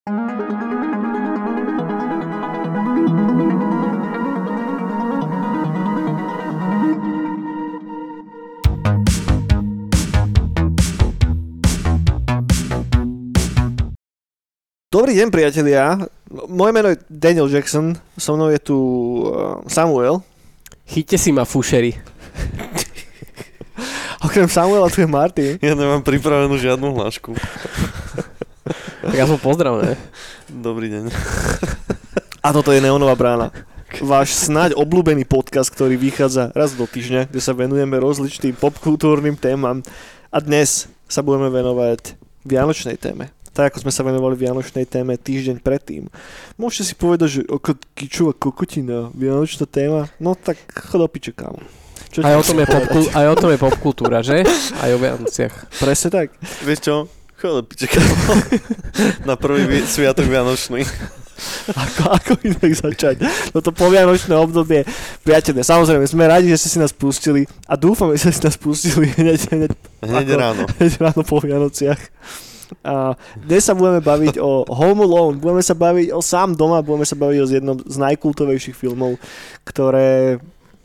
Dobrý deň, priatelia. Moje meno je Daniel Jackson, so mnou je tu uh, Samuel. Chyťte si ma, fušery. Okrem Samuela tu je Martin. Ja nemám pripravenú žiadnu hlášku. Tak ja som pozdrav, ne? Dobrý deň. A toto je Neonová brána. Váš snáď obľúbený podcast, ktorý vychádza raz do týždňa, kde sa venujeme rozličným popkultúrnym témam. A dnes sa budeme venovať Vianočnej téme tak ako sme sa venovali Vianočnej téme týždeň predtým. Môžete si povedať, že oko, kičová kokotina, Vianočná téma, no tak chod opiče, kámo. Čo aj, o tom je popkul- aj o tom je popkultúra, že? Aj o Vianociach. Presne tak. Vieš čo? Kámo. Na prvý vi- sviatok Vianočný. ako, ako inak začať? Toto povianočné obdobie. Priatelia, samozrejme, sme radi, že ste si nás pustili a dúfame, že ste si nás pustili hneď, hneď, hneď ako, ráno. Hneď ráno po Vianociach. A dnes sa budeme baviť o Home Alone, budeme sa baviť o sám doma, budeme sa baviť o jednom z najkultovejších filmov, ktoré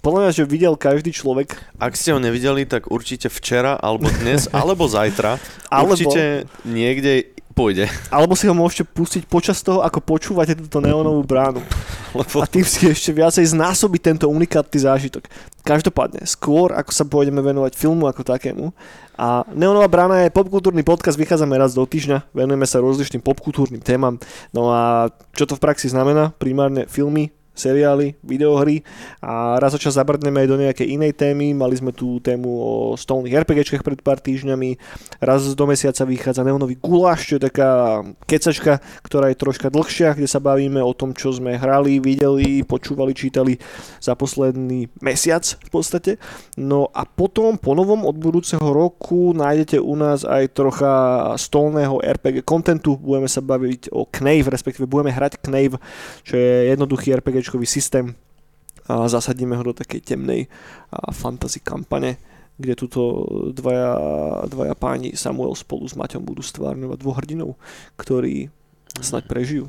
podľa mňa, že videl každý človek. Ak ste ho nevideli, tak určite včera, alebo dnes, alebo zajtra. alebo... Určite niekde pôjde. Alebo si ho môžete pustiť počas toho, ako počúvate túto neonovú bránu. Lebo... A tým si ešte viacej znásobiť tento unikátny zážitok. Každopádne, skôr ako sa pôjdeme venovať filmu ako takému, a Neonová brána je popkultúrny podcast, vychádzame raz do týždňa, venujeme sa rozličným popkultúrnym témam. No a čo to v praxi znamená? Primárne filmy, seriály, videohry a raz za čas zabrdneme aj do nejakej inej témy. Mali sme tu tému o stolných RPGčkách pred pár týždňami. Raz do mesiaca vychádza Neonový guláš, čo je taká kecačka, ktorá je troška dlhšia, kde sa bavíme o tom, čo sme hrali, videli, počúvali, čítali za posledný mesiac v podstate. No a potom po novom od budúceho roku nájdete u nás aj trocha stolného RPG kontentu. Budeme sa baviť o Knave, respektíve budeme hrať Knave, čo je jednoduchý RPG RPGčkový systém a zasadíme ho do takej temnej a fantasy kampane, kde tuto dvaja, dvaja páni Samuel spolu s Maťom budú stvárňovať dvoch hrdinov, ktorí snaď prežijú.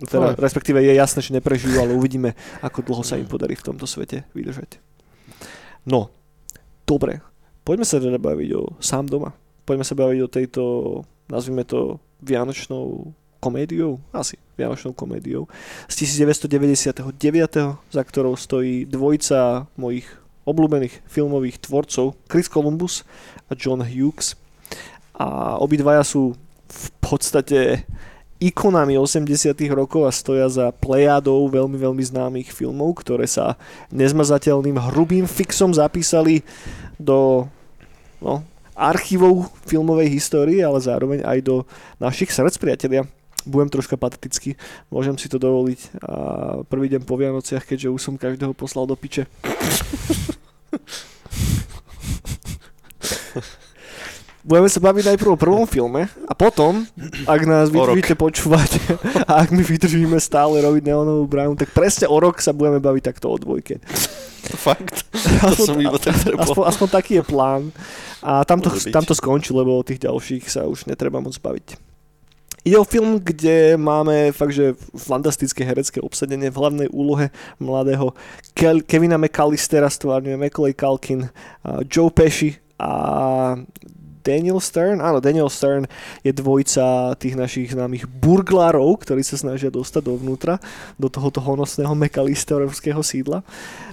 Teda, respektíve je jasné, že neprežijú, ale uvidíme, ako dlho sa im podarí v tomto svete vydržať. No, dobre. Poďme sa teda baviť o sám doma. Poďme sa baviť o tejto, nazvime to, vianočnou komédiou, asi vianočnou komédiou, z 1999, za ktorou stojí dvojca mojich obľúbených filmových tvorcov Chris Columbus a John Hughes. A obidvaja sú v podstate ikonami 80 rokov a stoja za plejádou veľmi, veľmi známych filmov, ktoré sa nezmazateľným hrubým fixom zapísali do no, archívov filmovej histórie, ale zároveň aj do našich srdc, priatelia budem troška patetický, môžem si to dovoliť a prvý deň po Vianociach, keďže už som každého poslal do piče. Budeme sa baviť najprv o prvom filme a potom, ak nás vydržíte počúvať a ak my vydržíme stále robiť neonovú bránu, tak presne o rok sa budeme baviť takto o dvojke. Fakt? To aspoň, som iba tak aspoň, aspoň taký je plán. A tam to, tam to skončí, lebo o tých ďalších sa už netreba moc baviť. Ide o film, kde máme fakt, že fantastické herecké obsadenie v hlavnej úlohe mladého Ke- Kevina McAllistera stvárňuje Macaulay Culkin, Joe Pesci a Daniel Stern, áno, Daniel Stern je dvojica tých našich známych burglárov, ktorí sa snažia dostať dovnútra, do tohoto honosného McAllisterovského sídla.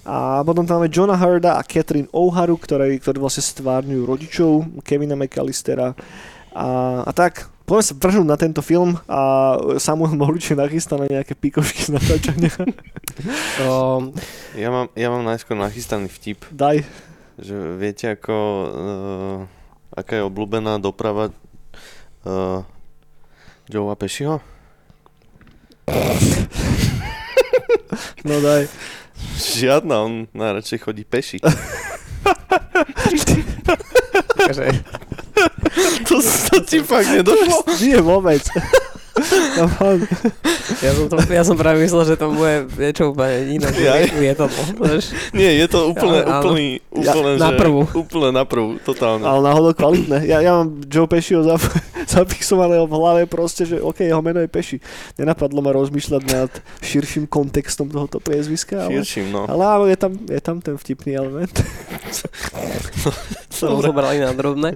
A potom tam máme Johna Hurda a Catherine O'Haru, ktorí, ktorí vlastne stvárňujú rodičov Kevina McAllistera. A, a tak, poďme sa vrhnúť na tento film a Samuel Mohlič nachystá na nejaké pikošky z natáčania. um, ja, mám, ja mám najskôr nachystaný vtip. Daj. Že viete, ako, uh, aká je obľúbená doprava uh, Joea Peshiho? no daj. Žiadna, on najradšej chodí peši. to, to ti fakt nedošlo? Nie vôbec. No, ja, som to, ja som práve myslel, že to bude niečo úplne iné. Ja, je, je to to. Nie, je to úplne, ja, úplný, úplne, ja, na prvú. Úplne na prvú, totálne. Ale náhodou kvalitné. Ja, ja mám Joe Pesciho za, zapísované v hlave proste, že OK, jeho meno je Peši. Nenapadlo ma rozmýšľať nad širším kontextom tohoto priezviska. Ale, širším, no. Ale áno, je tam, je tam ten vtipný element. Som zobrali na drobné.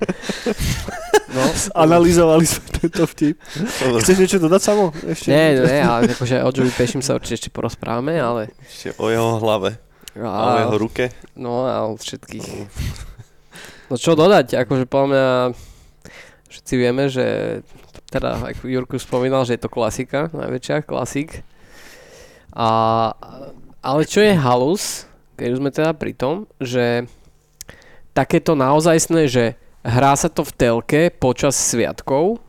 No, Analyzovali sme tento vtip. Dobre. Chceš niečo dodať samo? Ešte? Nie, nie, ale akože o Joey Pešim sa určite ešte porozprávame, ale... Ešte o jeho hlave. A, a o jeho ruke. No a o všetkých. No čo dodať, akože podľa mňa všetci vieme, že teda, ako Jurku spomínal, že je to klasika, najväčšia klasik. A, ale čo je halus, keď už sme teda pri tom, že takéto naozajstné, že hrá sa to v telke počas sviatkov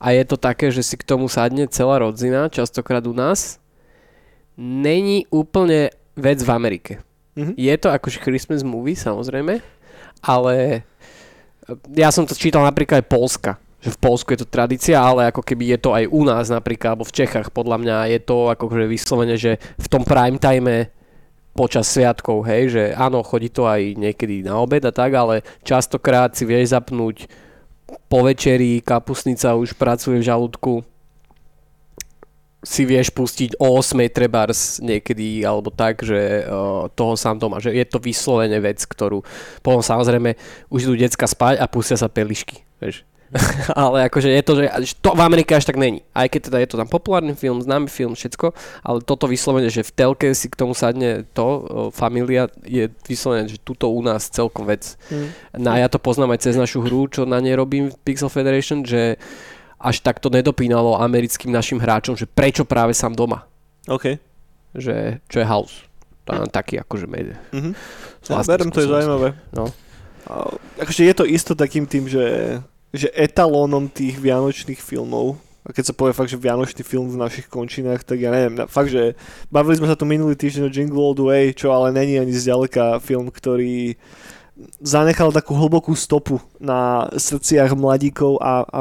a je to také, že si k tomu sadne celá rodzina, častokrát u nás, není úplne vec v Amerike. Mm-hmm. Je to akože Christmas movie, samozrejme, ale ja som to čítal napríklad aj Polska, že v Polsku je to tradícia, ale ako keby je to aj u nás napríklad, alebo v Čechách podľa mňa je to akože vyslovene, že v tom prime time počas sviatkov, hej, že áno, chodí to aj niekedy na obed a tak, ale častokrát si vieš zapnúť po večeri, kapusnica už pracuje v žalúdku, si vieš pustiť o 8 trebárs niekedy, alebo tak, že uh, toho sám doma, že je to vyslovene vec, ktorú potom samozrejme už idú decka spať a pustia sa pelišky, vieš. ale akože je to, že to v Amerike až tak není. Aj keď teda je to tam populárny film, známy film, všetko, ale toto vyslovene, že v telke si k tomu sadne to, uh, familia, je vyslovene, že tuto u nás celkom vec. Mm. No a ja to poznám aj cez našu hru, čo na nej robím v Pixel Federation, že uh, až takto nedopínalo americkým našim hráčom, že prečo práve sám doma. OK. Že, čo je house. Je taký akože med. Mm-hmm. Ja, berem, to je zaujímavé. No. A, akože je to isto takým tým, že, že etalónom tých vianočných filmov a keď sa povie fakt, že vianočný film v našich končinách, tak ja neviem, fakt, že bavili sme sa tu minulý týždeň o Jingle All The Way, čo ale není ani zďaleka film, ktorý zanechal takú hlbokú stopu na srdciach mladíkov a, a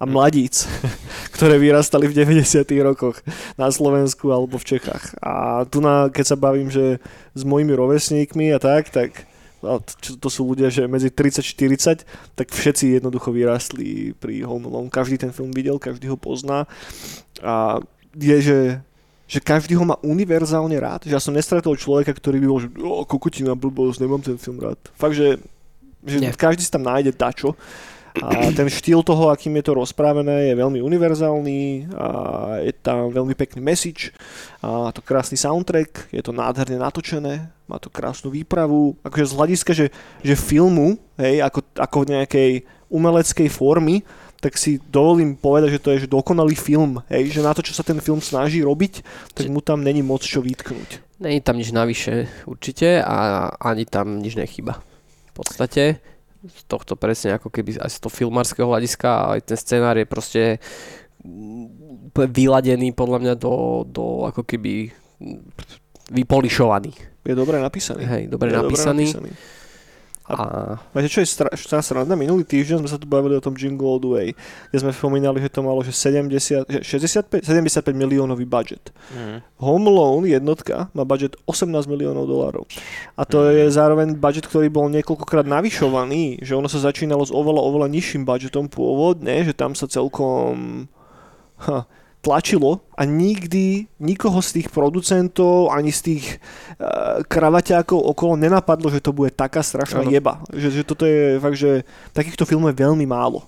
a mladíc, ktoré vyrastali v 90. rokoch na Slovensku alebo v Čechách. A tu na, keď sa bavím, že s mojimi rovesníkmi a tak, tak to sú ľudia, že medzi 30-40, tak všetci jednoducho vyrastli pri Home Alone. Každý ten film videl, každý ho pozná. A je, že že každý ho má univerzálne rád. Že ja som nestretol človeka, ktorý by bol, že o, kokotina, blbosť, nemám ten film rád. Fakt, že, že každý si tam nájde dačo. A ten štýl toho, akým je to rozprávené, je veľmi univerzálny a je tam veľmi pekný message a to krásny soundtrack, je to nádherne natočené, má to krásnu výpravu, akože z hľadiska, že, že filmu, hej, ako, ako v nejakej umeleckej formy, tak si dovolím povedať, že to je že dokonalý film, hej, že na to, čo sa ten film snaží robiť, tak mu tam není moc čo vytknúť. Není tam nič navyše určite a ani tam nič nechyba. V podstate z tohto presne ako keby aj z toho filmárskeho hľadiska aj ten scenár je proste vyladený podľa mňa do, do ako keby vypolišovaný. Je dobre napísaný. Hej, dobre je napísaný. Dobre napísaný. A... Viete, čo je strašná sranda? Minulý týždeň sme sa tu bavili o tom Jingle All The Way, kde sme spomínali, že to malo že 70, 65, 75 miliónový budget. Mm. Home Alone jednotka má budget 18 miliónov dolárov. A to mm. je zároveň budget, ktorý bol niekoľkokrát navyšovaný, že ono sa začínalo s oveľa, oveľa nižším budgetom pôvodne, že tam sa celkom... Ha, tlačilo a nikdy nikoho z tých producentov ani z tých uh, kravaťákov okolo nenapadlo, že to bude taká strašná ano. jeba. Že, že toto je fakt, že takýchto filmov je veľmi málo.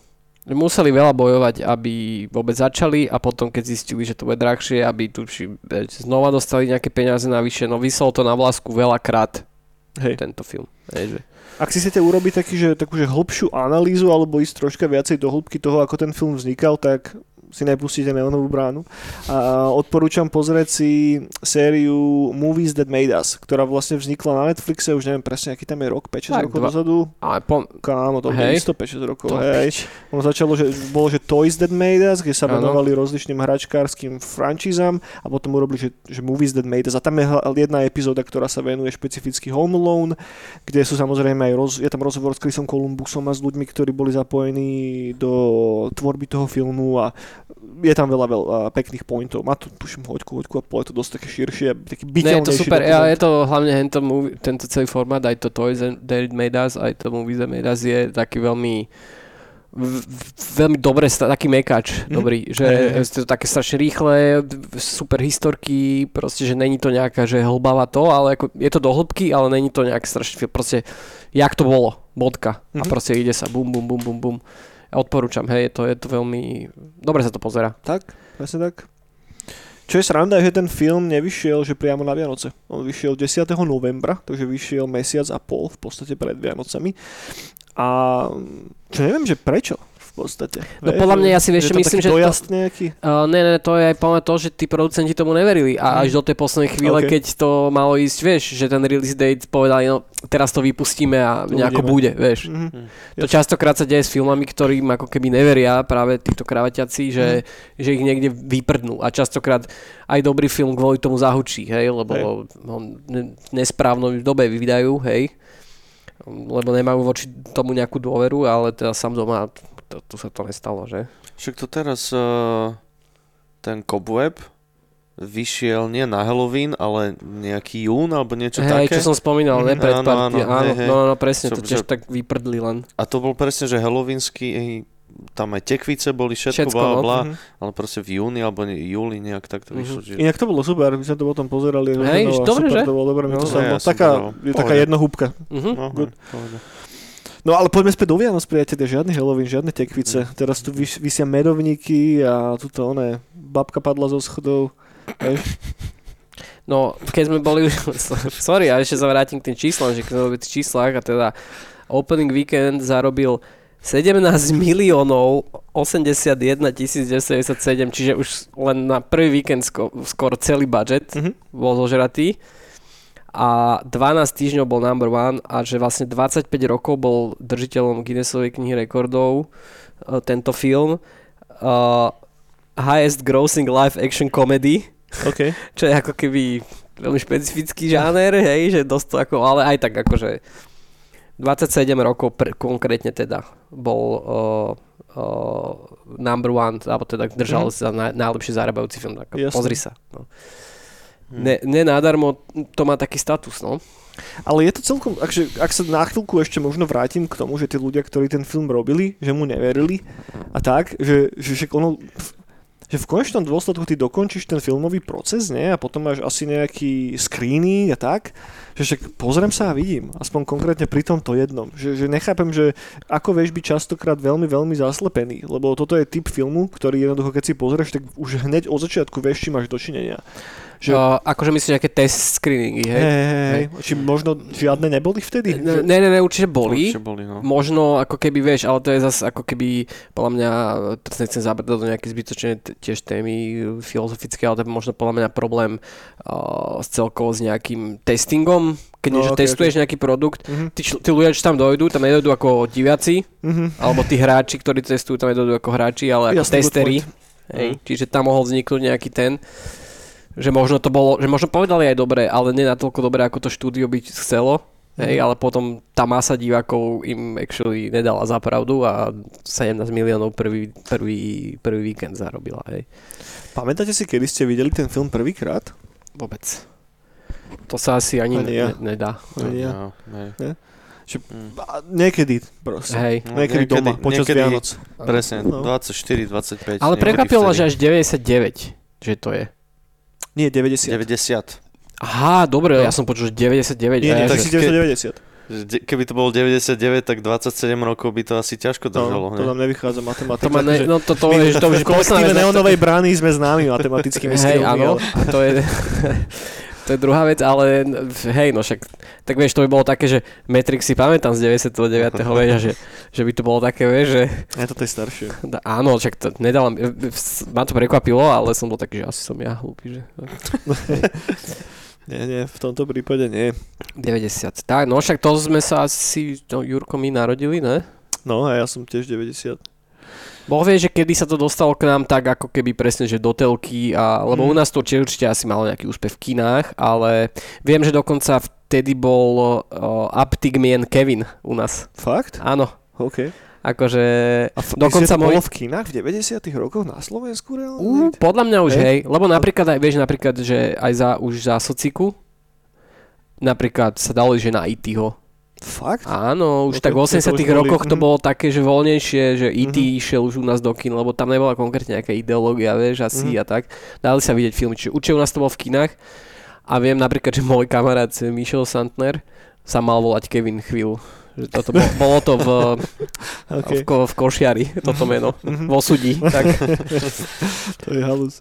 Museli veľa bojovať, aby vôbec začali a potom, keď zistili, že to bude drahšie, aby tu či, znova dostali nejaké peniaze navyše, no vysol to na vlásku veľakrát Hej. tento film. Hej, že... Ak si chcete urobiť taký, že, takú že hĺbšiu analýzu alebo ísť troška viacej do hĺbky toho, ako ten film vznikal, tak si nepustíte Neonovú bránu. A odporúčam pozrieť si sériu Movies That Made Us, ktorá vlastne vznikla na Netflixe, už neviem presne, aký tam je rok, 5-6 rokov dva... dozadu. Ale po... Kámo, to hej. 5-6 rokov, to hej. Ono začalo, že bolo, že Toys That Made Us, kde sa venovali rozličným hračkárským frančízam a potom urobili, že, že Movies That Made Us. A tam je jedna epizóda, ktorá sa venuje špecificky Home Alone, kde sú samozrejme aj roz, je tam rozhovor s Chrisom Columbusom a s ľuďmi, ktorí boli zapojení do tvorby toho filmu a je tam veľa, veľa pekných pointov. Má tu, tuším, hoďku, hoďku a pol, je to dosť také širšie, taký byteľnejší. Ne, je to super, ja, je to hlavne tento, movie, tento celý formát, aj to Toys That Made Us, aj to Movies That Made Us je taký veľmi veľmi dobre, taký mekač, mm. dobrý, že je to také strašne rýchle, super historky, proste, že není to nejaká, že hlbava to, ale ako, je to do hĺbky, ale není to nejak strašne, proste, jak to bolo, bodka. Mm-hmm. A mhm. proste ide sa bum, bum, bum, bum, bum. Odporúčam, hej, je to, je to veľmi, dobre sa to pozera. Tak, presne tak. Čo je sranda, že ten film nevyšiel, že priamo na Vianoce. On vyšiel 10. novembra, takže vyšiel mesiac a pol v podstate pred Vianocami. A čo neviem, že prečo podstate. No vieš, podľa mňa ja si vieš, myslím, že... To, nejaký? Uh, ne, ne, to je aj to, že tí producenti tomu neverili a až do tej poslednej chvíle, okay. keď to malo ísť, vieš, že ten release date povedali, no teraz to vypustíme a to nejako budeme. bude, vieš. Mm-hmm. To častokrát sa deje s filmami, ktorým ako keby neveria práve títo kravatiaci, že, mm-hmm. že ich niekde vyprdnú a častokrát aj dobrý film kvôli tomu zahučí, hej, lebo hej. ho nesprávno v dobe vydajú, hej lebo nemajú voči tomu nejakú dôveru, ale teda sám doma to, tu sa to nestalo, že? Však to teraz uh, ten Cobweb vyšiel nie na Halloween, ale nejaký jún alebo niečo hey, také. čo som spomínal, ne? Pred áno, áno, áno, hej, no, no, presne, čo, to tiež že... tak vyprdli len. A to bol presne, že halloweenský tam aj tekvice boli, všetko, všetko bla, no. bla, mm-hmm. ale proste v júni alebo nie, júli nejak tak to mm-hmm. vyšlo. Že... Inak to bolo super, my sme to potom pozerali. Hej, dobre, super, že? To bolo dobré, no, to no, ja taká, je taká jednohúbka. Mm-hmm. No, Good. No ale poďme späť do Vianoc, priatelia, žiadny Halloween, žiadne tekvice. Teraz tu vys- vysia medovníky a tuto oné, babka padla zo schodov. Hej. No, keď sme boli, sorry, ja ešte sa vrátim k tým číslam, že keď sme boli v číslach a teda opening weekend zarobil 17 miliónov 81 997, čiže už len na prvý víkend skoro celý budget mm-hmm. bol zožratý a 12 týždňov bol number one a že vlastne 25 rokov bol držiteľom Guinnessovej knihy rekordov uh, tento film. Uh, highest grossing live action comedy. Okay. čo je ako keby veľmi špecifický žáner, hej, že dosť to ako, ale aj tak akože 27 rokov pr- konkrétne teda bol uh, uh, number one, alebo teda držal mm. sa na, najlepšie zarábajúci film. Tak pozri sa. No. Hmm. Ne, nenádarmo to má taký status, no. Ale je to celkom, akže, ak sa na chvíľku ešte možno vrátim k tomu, že tí ľudia, ktorí ten film robili, že mu neverili a tak, že, že, že ono, že v konečnom dôsledku ty dokončíš ten filmový proces, nie? A potom máš asi nejaký screening a tak, že však pozriem sa a vidím, aspoň konkrétne pri tomto jednom. Že, že nechápem, že ako vieš byť častokrát veľmi, veľmi zaslepený, lebo toto je typ filmu, ktorý jednoducho, keď si pozrieš, tak už hneď od začiatku vieš, či máš dočinenia. Že... Uh, akože myslíš nejaké test screeningy, hej? Hey, hey, hey. Či možno žiadne neboli vtedy? Ne, ne, ne, určite boli. Určite boli no. Možno ako keby, vieš, ale to je zase ako keby, podľa mňa, teraz nechcem zabrdať do nejaké zbytočné tiež témy filozofické, ale to je možno podľa mňa problém uh, s celkovo s nejakým testingom, keď no, okay, testuješ okay. nejaký produkt, uh-huh. tí, tí ľudia, čo tam dojdú, tam nedojdú ako diváci, uh-huh. alebo tí hráči, ktorí testujú, tam nedojdú ako hráči, ale ako Jasný, testery. Hej, uh-huh. Čiže tam mohol vzniknúť nejaký ten že možno to bolo, že možno povedali aj dobre, ale nie natoľko dobre, ako to štúdio by chcelo. Hej, mhm. ale potom tá masa divákov im actually nedala za pravdu a 17 miliónov prvý, prvý, prvý víkend zarobila. Hej. Pamätáte si, kedy ste videli ten film prvýkrát? Vôbec. To sa asi ani, ani ja. ne, nedá. Ani ja. No, ne. Ne? Že, mm. Niekedy proste. Hej. No, niekedy, niekedy doma, počas niekedy, Vianoc. Presne, no. 24, 25. Ale prekvapilo, že až 99, že to je. Nie, 90. 90. Aha, dobre, no. ja som počul, že 99. Nie, nie, tak si 990. Keby to bolo 99, tak 27 rokov by to asi ťažko no, držalo. No, to nám nevychádza matematika. To ne, no to, to, my, to, to, v kolektíve neonovej brány sme známi matematickými Hej, áno, a to je... to je druhá vec, ale hej, no však, tak vieš, to by bolo také, že Matrix si pamätám z 99. vieš, že, že by to bolo také, vieš, že... Ja to je staršie. Da, áno, však to nedávam, ma to prekvapilo, ale som bol taký, že asi som ja hlúpy, že... nie, nie, v tomto prípade nie. 90. Tak, no však to sme sa asi, no, Jurko, my narodili, ne? No a ja som tiež 90. Boh vie, že kedy sa to dostalo k nám tak ako keby presne, že do telky, a, lebo mm. u nás to určite asi malo nejaký úspech v kinách, ale viem, že dokonca vtedy bol uh, Uptick Mien Kevin u nás. Fakt? Áno. OK. Akože... A f- dokonca môj... bolo v kinách v 90 rokoch na Slovensku reálne? Uh, podľa mňa už hej. hej, lebo napríklad aj, vieš, napríklad, že aj za, už za sociku napríklad sa dalo, že na IT ho Fakt? Áno, už No tak v to- to 80 už boli- rokoch to mhm. bolo také, že voľnejšie, že E.T. Mhm. išiel už u nás do kin, lebo tam nebola konkrétne nejaká ideológia, vieš, asi Mhm. a tak. Dali sa vidieť filmy, čiže určite u nás to bolo v kinách. A viem napríklad, že môj kamarát Michel Santner sa mal volať Kevin chvíľu. Že toto bolo, bolo to v, Okay. v, ko, v Košiari, toto meno. Mhm. V Osudí. Tak. To je halus.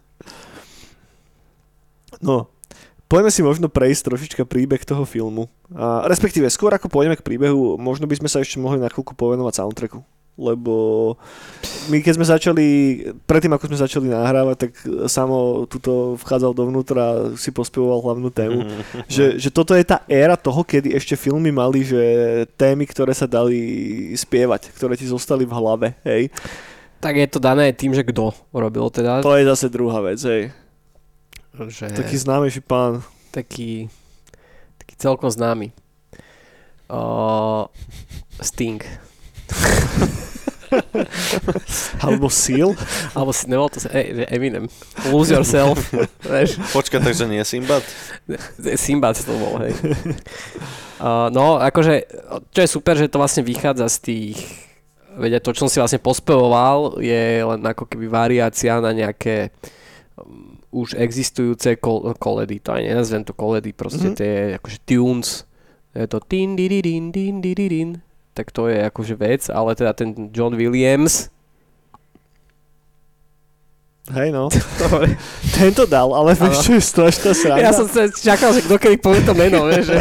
No, poďme si možno prejsť trošička príbeh toho filmu. A, respektíve, skôr ako pôjdeme k príbehu, možno by sme sa ešte mohli na chvíľku povenovať soundtracku. Lebo my keď sme začali, predtým ako sme začali nahrávať, tak samo tuto vchádzal dovnútra a si pospevoval hlavnú tému. že, že toto je tá éra toho, kedy ešte filmy mali, že témy, ktoré sa dali spievať, ktoré ti zostali v hlave, hej. tak je to dané tým, že kto robil teda. To je zase druhá vec, hej. Že... Taký známejší pán. taký, taký celkom známy. Uh, Sting. Alebo Seal. Alebo si nebol to e, že Eminem. Lose yourself. Vieš, Počka, takže nie Simbad? Simbad to bol, hej. Uh, no, akože, čo je super, že to vlastne vychádza z tých vedia, to, čo som si vlastne pospevoval, je len ako keby variácia na nejaké už existujúce kol- koledy, to aj nenazvem to koledy, proste Mhm. tie akože tunes, je to tin, di, di, din, din, di, di, din, tak to je akože vec, ale teda ten John Williams, Hej no. Tento dal, ale vieš, čo je strašná sranda? Ja som sa čakal, že kto kedy povie to meno, vieš, že,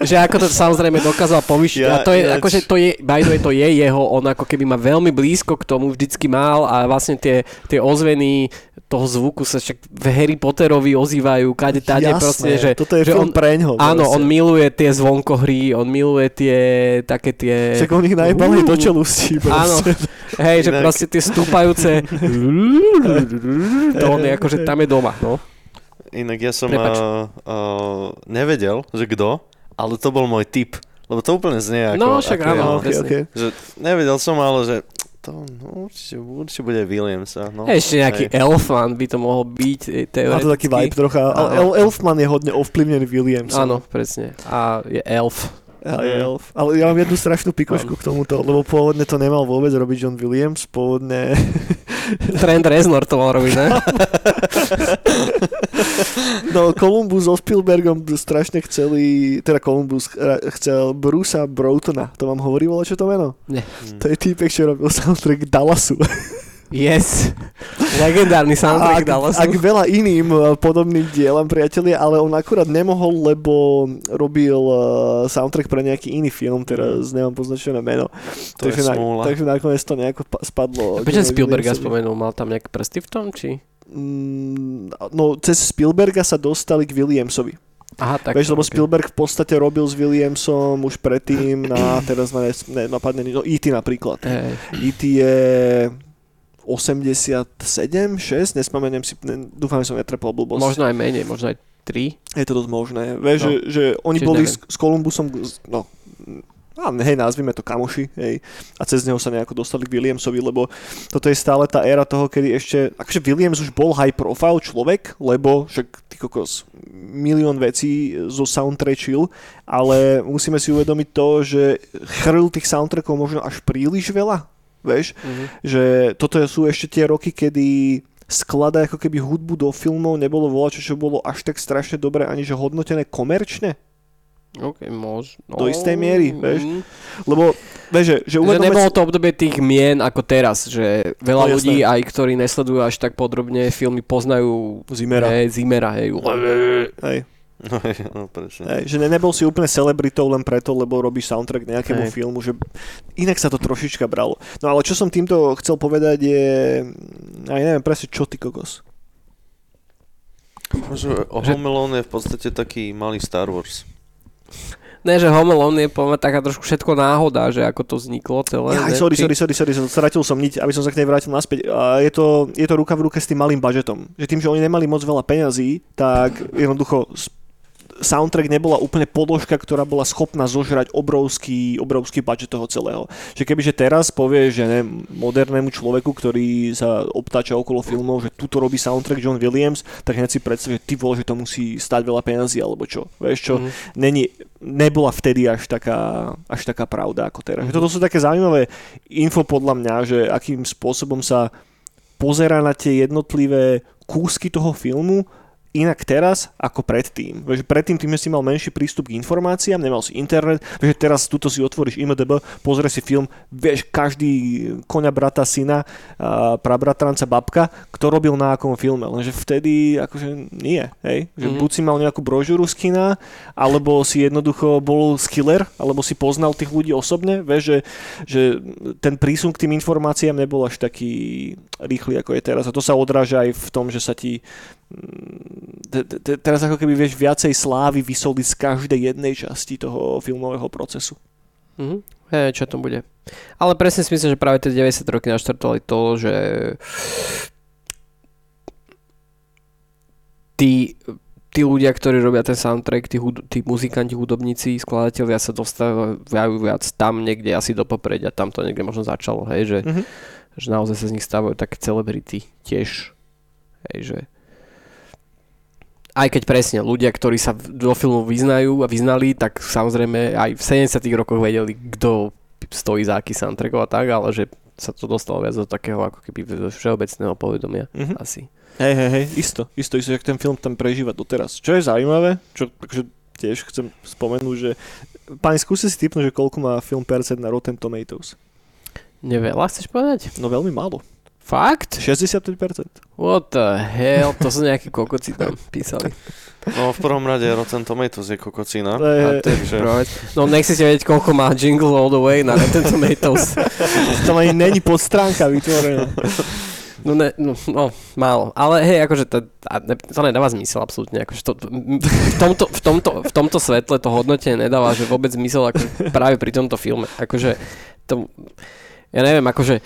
že ako to samozrejme dokázal povýšiť. Ja- a to je, ja- akože to je, by way, to je jeho, on ako keby má veľmi blízko k tomu, vždycky mal a vlastne tie, tie ozveny toho zvuku sa však v Harry Potterovi ozývajú, kade tade Jasné, proste, že, toto je že on, preňho. áno, on miluje tie zvonkohry, on miluje tie také tie... Však on ich najebal aj do čelustí. Áno, hej, že Inak- proste tie stúpajúce to on je akože tam je doma, no. Inak ja som Prepač. uh, uh, nevedel, že kto, ale to bol môj tip. Lebo to úplne znie ako... No, však ako áno, ja. Okay, okay. Že nevedel som, ale že to no, určite, určite bude Williamsa. No. Ešte nejaký Hej. elfan by to mohol byť e, Má to taký teoreticky. vibe trocha. Ale Elfman je hodne ovplyvnený Williamsom. Áno, presne. A je elf. Je elf. Ale ja mám jednu strašnú pikošku k tomuto, lebo pôvodne to nemal vôbec robiť John Williams, pôvodne... Trent Reznor to mal robiť, ne? No, Columbus so Spielbergom strašne chceli, teda Columbus ch- chcel Brusa Broughtona. To vám hovorí, vole, čo to meno? Nie. To je týpek, čo robil soundtrack Dallasu. Yes. Legendárny soundtrack Dallasu. ak veľa iným eh, podobným dielam, priatelia, ale on akurát nemohol, lebo robil eh, soundtrack pre nejaký iný film, teraz nemám poznačené meno. To je takže, na, smúla. takže nakoniec to nejako pa- spadlo. Prečo Spielberga spomenul? Mal tam nejaké prsty v tom, či? Mm, no, cez Spielberga sa dostali k Williamsovi. Aha, tak. Vieš, lebo ok. Spielberg v podstate robil s Williamsom už predtým na, teraz ma ne, ne, napadne, no E.T. napríklad. Hej. E.T. je 87, 6, nespomeniem si, ne, dúfam, že som netrepal blbosť. Možno aj menej, možno aj 3. Je to dosť možné. Vieš, No. že, že oni Čiže boli neviem. s, s Kolumbusom, no, a hej, nazvime to kamoši, hej, a cez neho sa nejako dostali k Williamsovi, lebo toto je stále tá éra toho, kedy ešte, akože Williams už bol high profile človek, lebo však ty kokos, milión vecí zo soundtrackil, ale musíme si uvedomiť to, že chrl tých soundtrackov možno až príliš veľa, vieš, Mhm. že toto sú ešte tie roky, kedy skladá ako keby hudbu do filmov nebolo volačo, čo bolo až tak strašne dobre, ani že hodnotené komerčne. OK, možno. Do istej miery, vieš. Mm. Lebo, vieš, že, že Že nebolo to obdobie tých mien ako teraz, že veľa No, jasné. ľudí, aj ktorí nesledujú až tak podrobne filmy, poznajú Zimera. Hej, Zimera, hej. Hej, No, no presne. hej, že ne, nebol si úplne celebritou len preto, lebo robíš soundtrack nejakému Hej. filmu, že inak sa to trošička bralo. No ale čo som týmto chcel povedať je, aj neviem presne čo ty kokos. Že Home Alone je v podstate taký malý Star Wars. Ne, že Home Alone je povedzme taká trošku všetko náhoda, že ako to vzniklo celé. Ja, ne? sorry, sorry, sorry, sorry, stratil som niť, aby som sa k nej vrátil naspäť. A je, to, je to ruka v ruke s tým malým budžetom. Že tým, že oni nemali moc veľa peňazí, tak jednoducho soundtrack nebola úplne podložka, ktorá bola schopná zožrať obrovský, obrovský budget toho celého. Že kebyže teraz povie, že ne, modernému človeku, ktorý sa obtáča okolo filmov, že tuto robí soundtrack John Williams, tak hneď si predstav, že ty vole, že to musí stať veľa peniazí alebo čo. Vieš čo, mm-hmm. není, nebola vtedy až taká, až taká pravda ako teraz. Mm-hmm. Toto sú také zaujímavé info podľa mňa, že akým spôsobom sa pozera na tie jednotlivé kúsky toho filmu inak teraz ako predtým. Veď predtým tým si mal menší prístup k informáciám, nemal si internet, vieš, teraz tuto si otvoríš IMDB, pozrieš si film, vieš každý koňa, brata, syna, prabratranca, babka, kto robil na akom filme, lenže vtedy akože nie, hej, že mm-hmm. buď si mal nejakú brožúru z kina, alebo si jednoducho bol skiller, alebo si poznal tých ľudí osobne, vieš, že, že ten prísun k tým informáciám nebol až taký rýchly ako je teraz a to sa odráža aj v tom, že sa ti teraz ako keby vieš viacej slávy vysoliť z každej jednej časti toho filmového procesu. Mhm. Hej, čo to bude. Ale presne si myslím, že práve tie 90 roky naštartovali to, že tí, tí ľudia, ktorí robia ten soundtrack, tí, hud- tí muzikanti, hudobníci, skladatelia sa dostávajú viac tam niekde asi do popredia, tam to niekde možno začalo, hej, že, mm-hmm. že naozaj sa z nich stávajú také celebrity tiež, hej, že aj keď presne ľudia, ktorí sa do filmu vyznajú a vyznali, tak samozrejme aj v 70 rokoch vedeli, kto stojí za aký soundtrack a tak, ale že sa to dostalo viac do takého ako keby všeobecného povedomia mm-hmm. asi. Hej, hej, hej, isto, isto, isto, že ten film tam prežíva doteraz. Čo je zaujímavé, čo takže tiež chcem spomenúť, že pani skúsi si typnúť, že koľko má film percent na Rotten Tomatoes. Neveľa chceš povedať? No veľmi málo. Fakt? 65%. What the hell? To sú nejakí kokoci tam písali. No v prvom rade Rotten Tomatoes je kokocina. To je, to je. No nechcete vedieť, koľko má Jingle All The Way na Rotten Tomatoes. Tam ani není podstránka vytvorená. No, ne, no, no, málo. Ale hej, akože to, to nedáva zmysel absolútne. Akože to, v, tomto, v, tomto, v tomto svetle to hodnotenie nedáva že vôbec zmysel akože práve pri tomto filme. Akože to, ja neviem, akože,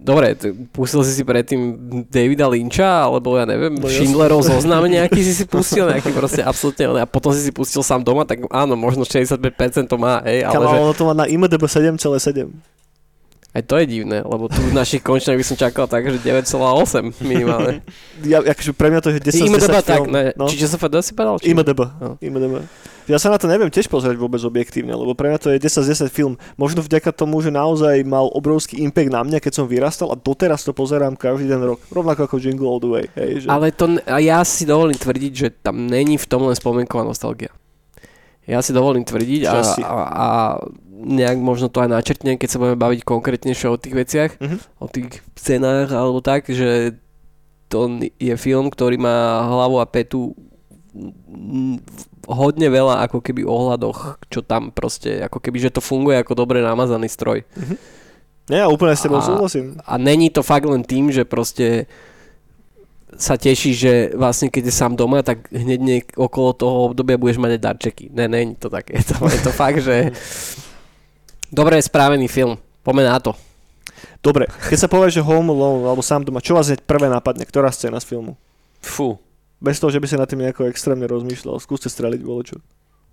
dobre, pustil si si predtým Davida Lynča, alebo ja neviem, no, Schindlerov zoznam nejaký si si pustil, nejaký proste absolútne, a potom si si pustil sám doma, tak áno, možno 65% to má, hej, ale Kalo, že... ono to má na IMDB 7,7. Aj to je divné, lebo tu v našich končinách by som čakal tak, že 9,8 minimálne. ja, akože pre mňa to je 10 IMDB 10 tak, film. ne, no. či čo sa si povedal? Či IMDB, no. IMDB. Ja sa na to neviem tiež pozrieť vôbec objektívne, lebo pre mňa to je 10 z 10 film. Možno vďaka tomu, že naozaj mal obrovský impact na mňa, keď som vyrastal a doteraz to pozerám každý den rok. Rovnako ako Jingle All The Way. Hej, že... Ale to, a ja si dovolím tvrdiť, že tam není v tom len spomienková nostalgia. Ja si dovolím tvrdiť a, a, a nejak možno to aj načrtnem, keď sa budeme baviť konkrétnejšie o tých veciach, mm-hmm. o tých cenách alebo tak, že to je film, ktorý má hlavu a petu hodne veľa ako keby ohľadoch, čo tam proste, ako keby, že to funguje ako dobre namazaný stroj. Mm-hmm. Ja úplne s tebou súhlasím. A není to fakt len tým, že proste sa teší, že vlastne keď je sám doma, tak hneď niek- okolo toho obdobia budeš mať aj darčeky. Ne, není to tak. Je to, je to fakt, že dobre správený film. Poďme na to. Dobre, keď sa povie, že Home Alone alebo sám doma, čo vás hneď prvé napadne? Ktorá scéna z filmu? Fú, bez toho, že by si na tým nejako extrémne rozmýšľal. Skúste streliť čo.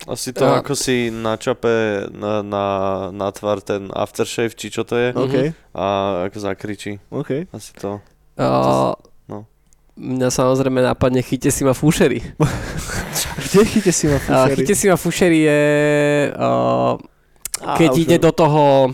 Asi to, a... ako si načape na, na, na tvar ten aftershave, či čo to je. Okay. A ako zakričí. Okay. Asi to. Uh, no. Mňa samozrejme napadne Chyte si ma fúšery. Kde Chyte si ma fúšery? Uh, chyte si ma fúšery je... Uh, keď a, ide do toho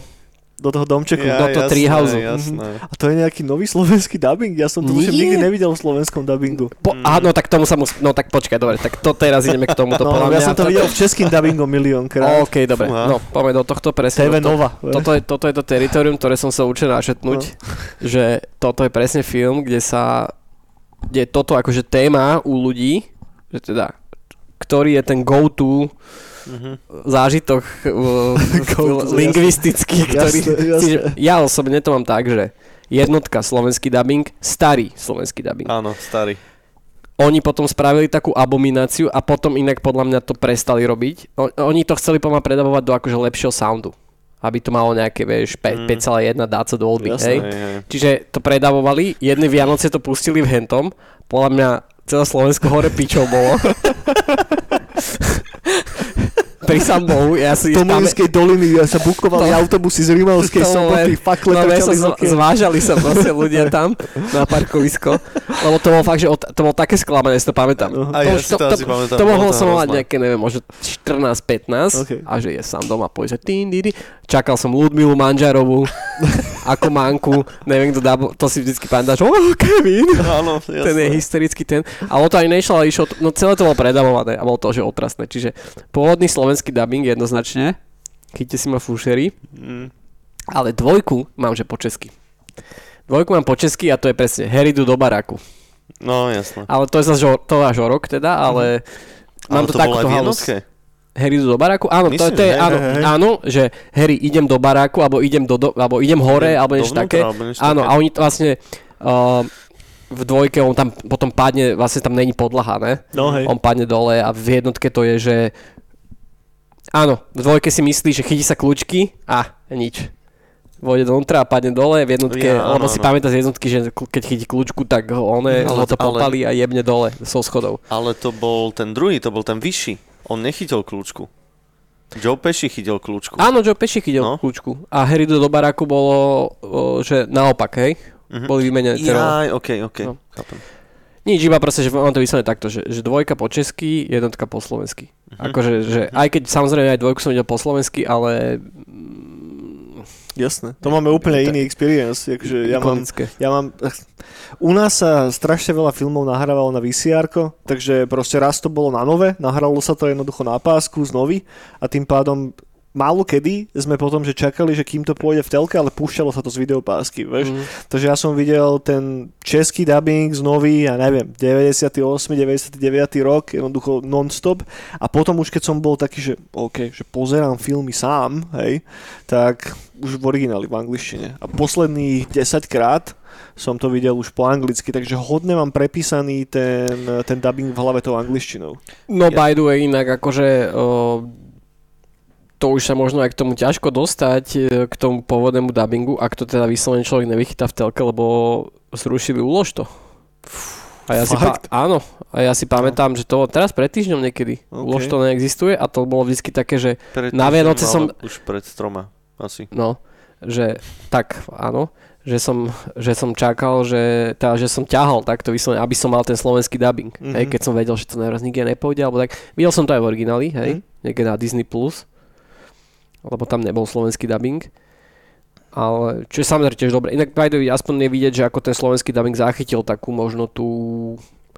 do toho domčeku. Ja, do toho treehouse. Jasné. A to je nejaký nový slovenský dubbing? Ja som to už nikdy nevidel v slovenskom dubbingu. Po, mm. Áno, tak tomu sa mus... No tak počkaj, dobre, tak to teraz ideme k tomu. No, ja som to videl v českým dubbingom miliónkrát. OK, dobre, Fúha. no poďme do tohto presne. TV to, Nova. Toto je, toto je to teritorium, ktoré som sa učil našetnúť, no. že toto je presne film, kde sa kde je toto akože téma u ľudí, že teda, ktorý je ten go-to uh-huh. zážitok uh, lingvistický, ktorý... Jasne, jasne. Ja osobne to mám tak, že jednotka slovenský dubbing, starý slovenský dubbing. Áno, starý. Oni potom spravili takú abomináciu a potom inak podľa mňa to prestali robiť. Oni to chceli poďme predávať do akože lepšieho soundu aby to malo nejaké, vieš, 5, mm. 5,1 dáca Dolby, Jasné, hej? hej? Čiže to predávovali, jedny Vianoce to pustili v hentom, podľa mňa celé Slovensko hore pičov bolo. prísam Bohu, ja si... Do Mlinskej doliny ja sa bukovali To- autobusy z Rimavskej To soboty, fakle No, ja som z zvážali sa proste ľudia tam na parkovisko, lebo to bolo fakt, že od, to bolo také sklamané, si to pamätám. A to, ja si to asi pamätám, to mohol to som mať nejaké, neviem, možno 14-15 Okay. a že je sám doma, dí. čakal som Ludmilu Manžarovú ako manku, neviem kto dá, to si vždycky pamätáš, oh Kevin, Áno, ten je jasné. hysterický ten. Ale o to ani nešlo, ale išlo, no celé to bolo predavované a bolo to, že otrasné. Čiže pôvodný slovenský dubbing jednoznačne, chyťte si ma fúšery, Mm. ale dvojku mám, že po česky. Dvojku mám po česky a to je presne Heridu do baráku. No, jasné. Ale to je zase to až o rok teda, ale mám Ale to, to takto halus. Harry do baráku? Áno, to, Myslím, to je, že áno, hej, hej. áno, že Harry idem do baráku, alebo idem, do, do, alebo idem hore, alebo niečo také. alebo niečo Áno, také. a oni to vlastne uh, v dvojke on tam potom padne, vlastne tam není podlaha, ne? No hej. On padne dole a v jednotke to je, že áno, v dvojke si myslí, že chytí sa kľúčky a nič. Vojde dovnútra a padne dole v jednotke, Ja, áno, lebo si áno. pamätá z jednotky, že keď chytí kľúčku, tak ho, one, Ale- ho to ale- popalí a jebne dole so schodov. Ale to bol ten druhý, to bol ten vyšší. On nechytil kľúčku. Joe Pesci chytil kľúčku. Áno, Joe Pesci chytil No. kľúčku. A Harry do baráku bolo, že naopak, hej? Mhm. Boli vymenené tie. Jaj, ok, ok, No. chápem. Nič, iba proste, že mám to vyslené takto, že, že dvojka po česky, jednotka po slovensky. Mhm. Akože, že aj keď samozrejme aj dvojku som videl po slovensky, ale Jasné. To máme úplne iný experience. Akože ja mám, ja mám... U nás sa strašne veľa filmov nahrávalo na vcr takže proste raz to bolo na nové, nahralo sa to jednoducho na pásku z novy a tým pádom málo kedy sme potom, že čakali, že kým to pôjde v telke, ale púšťalo sa to z videopásky, vieš. Mm. Takže ja som videl ten český dubbing z nový, ja neviem, 98, 99 rok, jednoducho non-stop. A potom už keď som bol taký, že OK, že pozerám filmy sám, hej, tak už v origináli v angličtine. A posledných 10 krát som to videl už po anglicky, takže hodne mám prepísaný ten, ten dubbing v hlave tou angličtinou. No Ja- by the way, inak akože o, to už sa možno aj k tomu ťažko dostať, e, k tomu pôvodnému dubbingu, ak to teda vyslovene človek nevychytá v telke, lebo zrušili úlož to. A ja si pa- áno, a ja si pamätám, že to teraz pred týždňom niekedy. OK. Úlož to neexistuje a to bolo vždy také, že Pred Na Vianoce som- Už pred troma, asi. No, že tak, áno, že som, že som čakal, že, teda, že som ťahal takto vyslovene, aby som mal ten slovenský dubbing. Mhm. Mm-hmm. Hej, keď som vedel, že to naraz nikde nepôjde, alebo tak. Videl som to aj v origináli, hej, Mhm. mm-hmm. niekde na Disney+, Plus, lebo tam nebol slovenský dubbing. Ale, čo je samozrejme tiež dobre. Inak way, aspoň je vidieť, že ako ten slovenský dubbing zachytil takú možno tú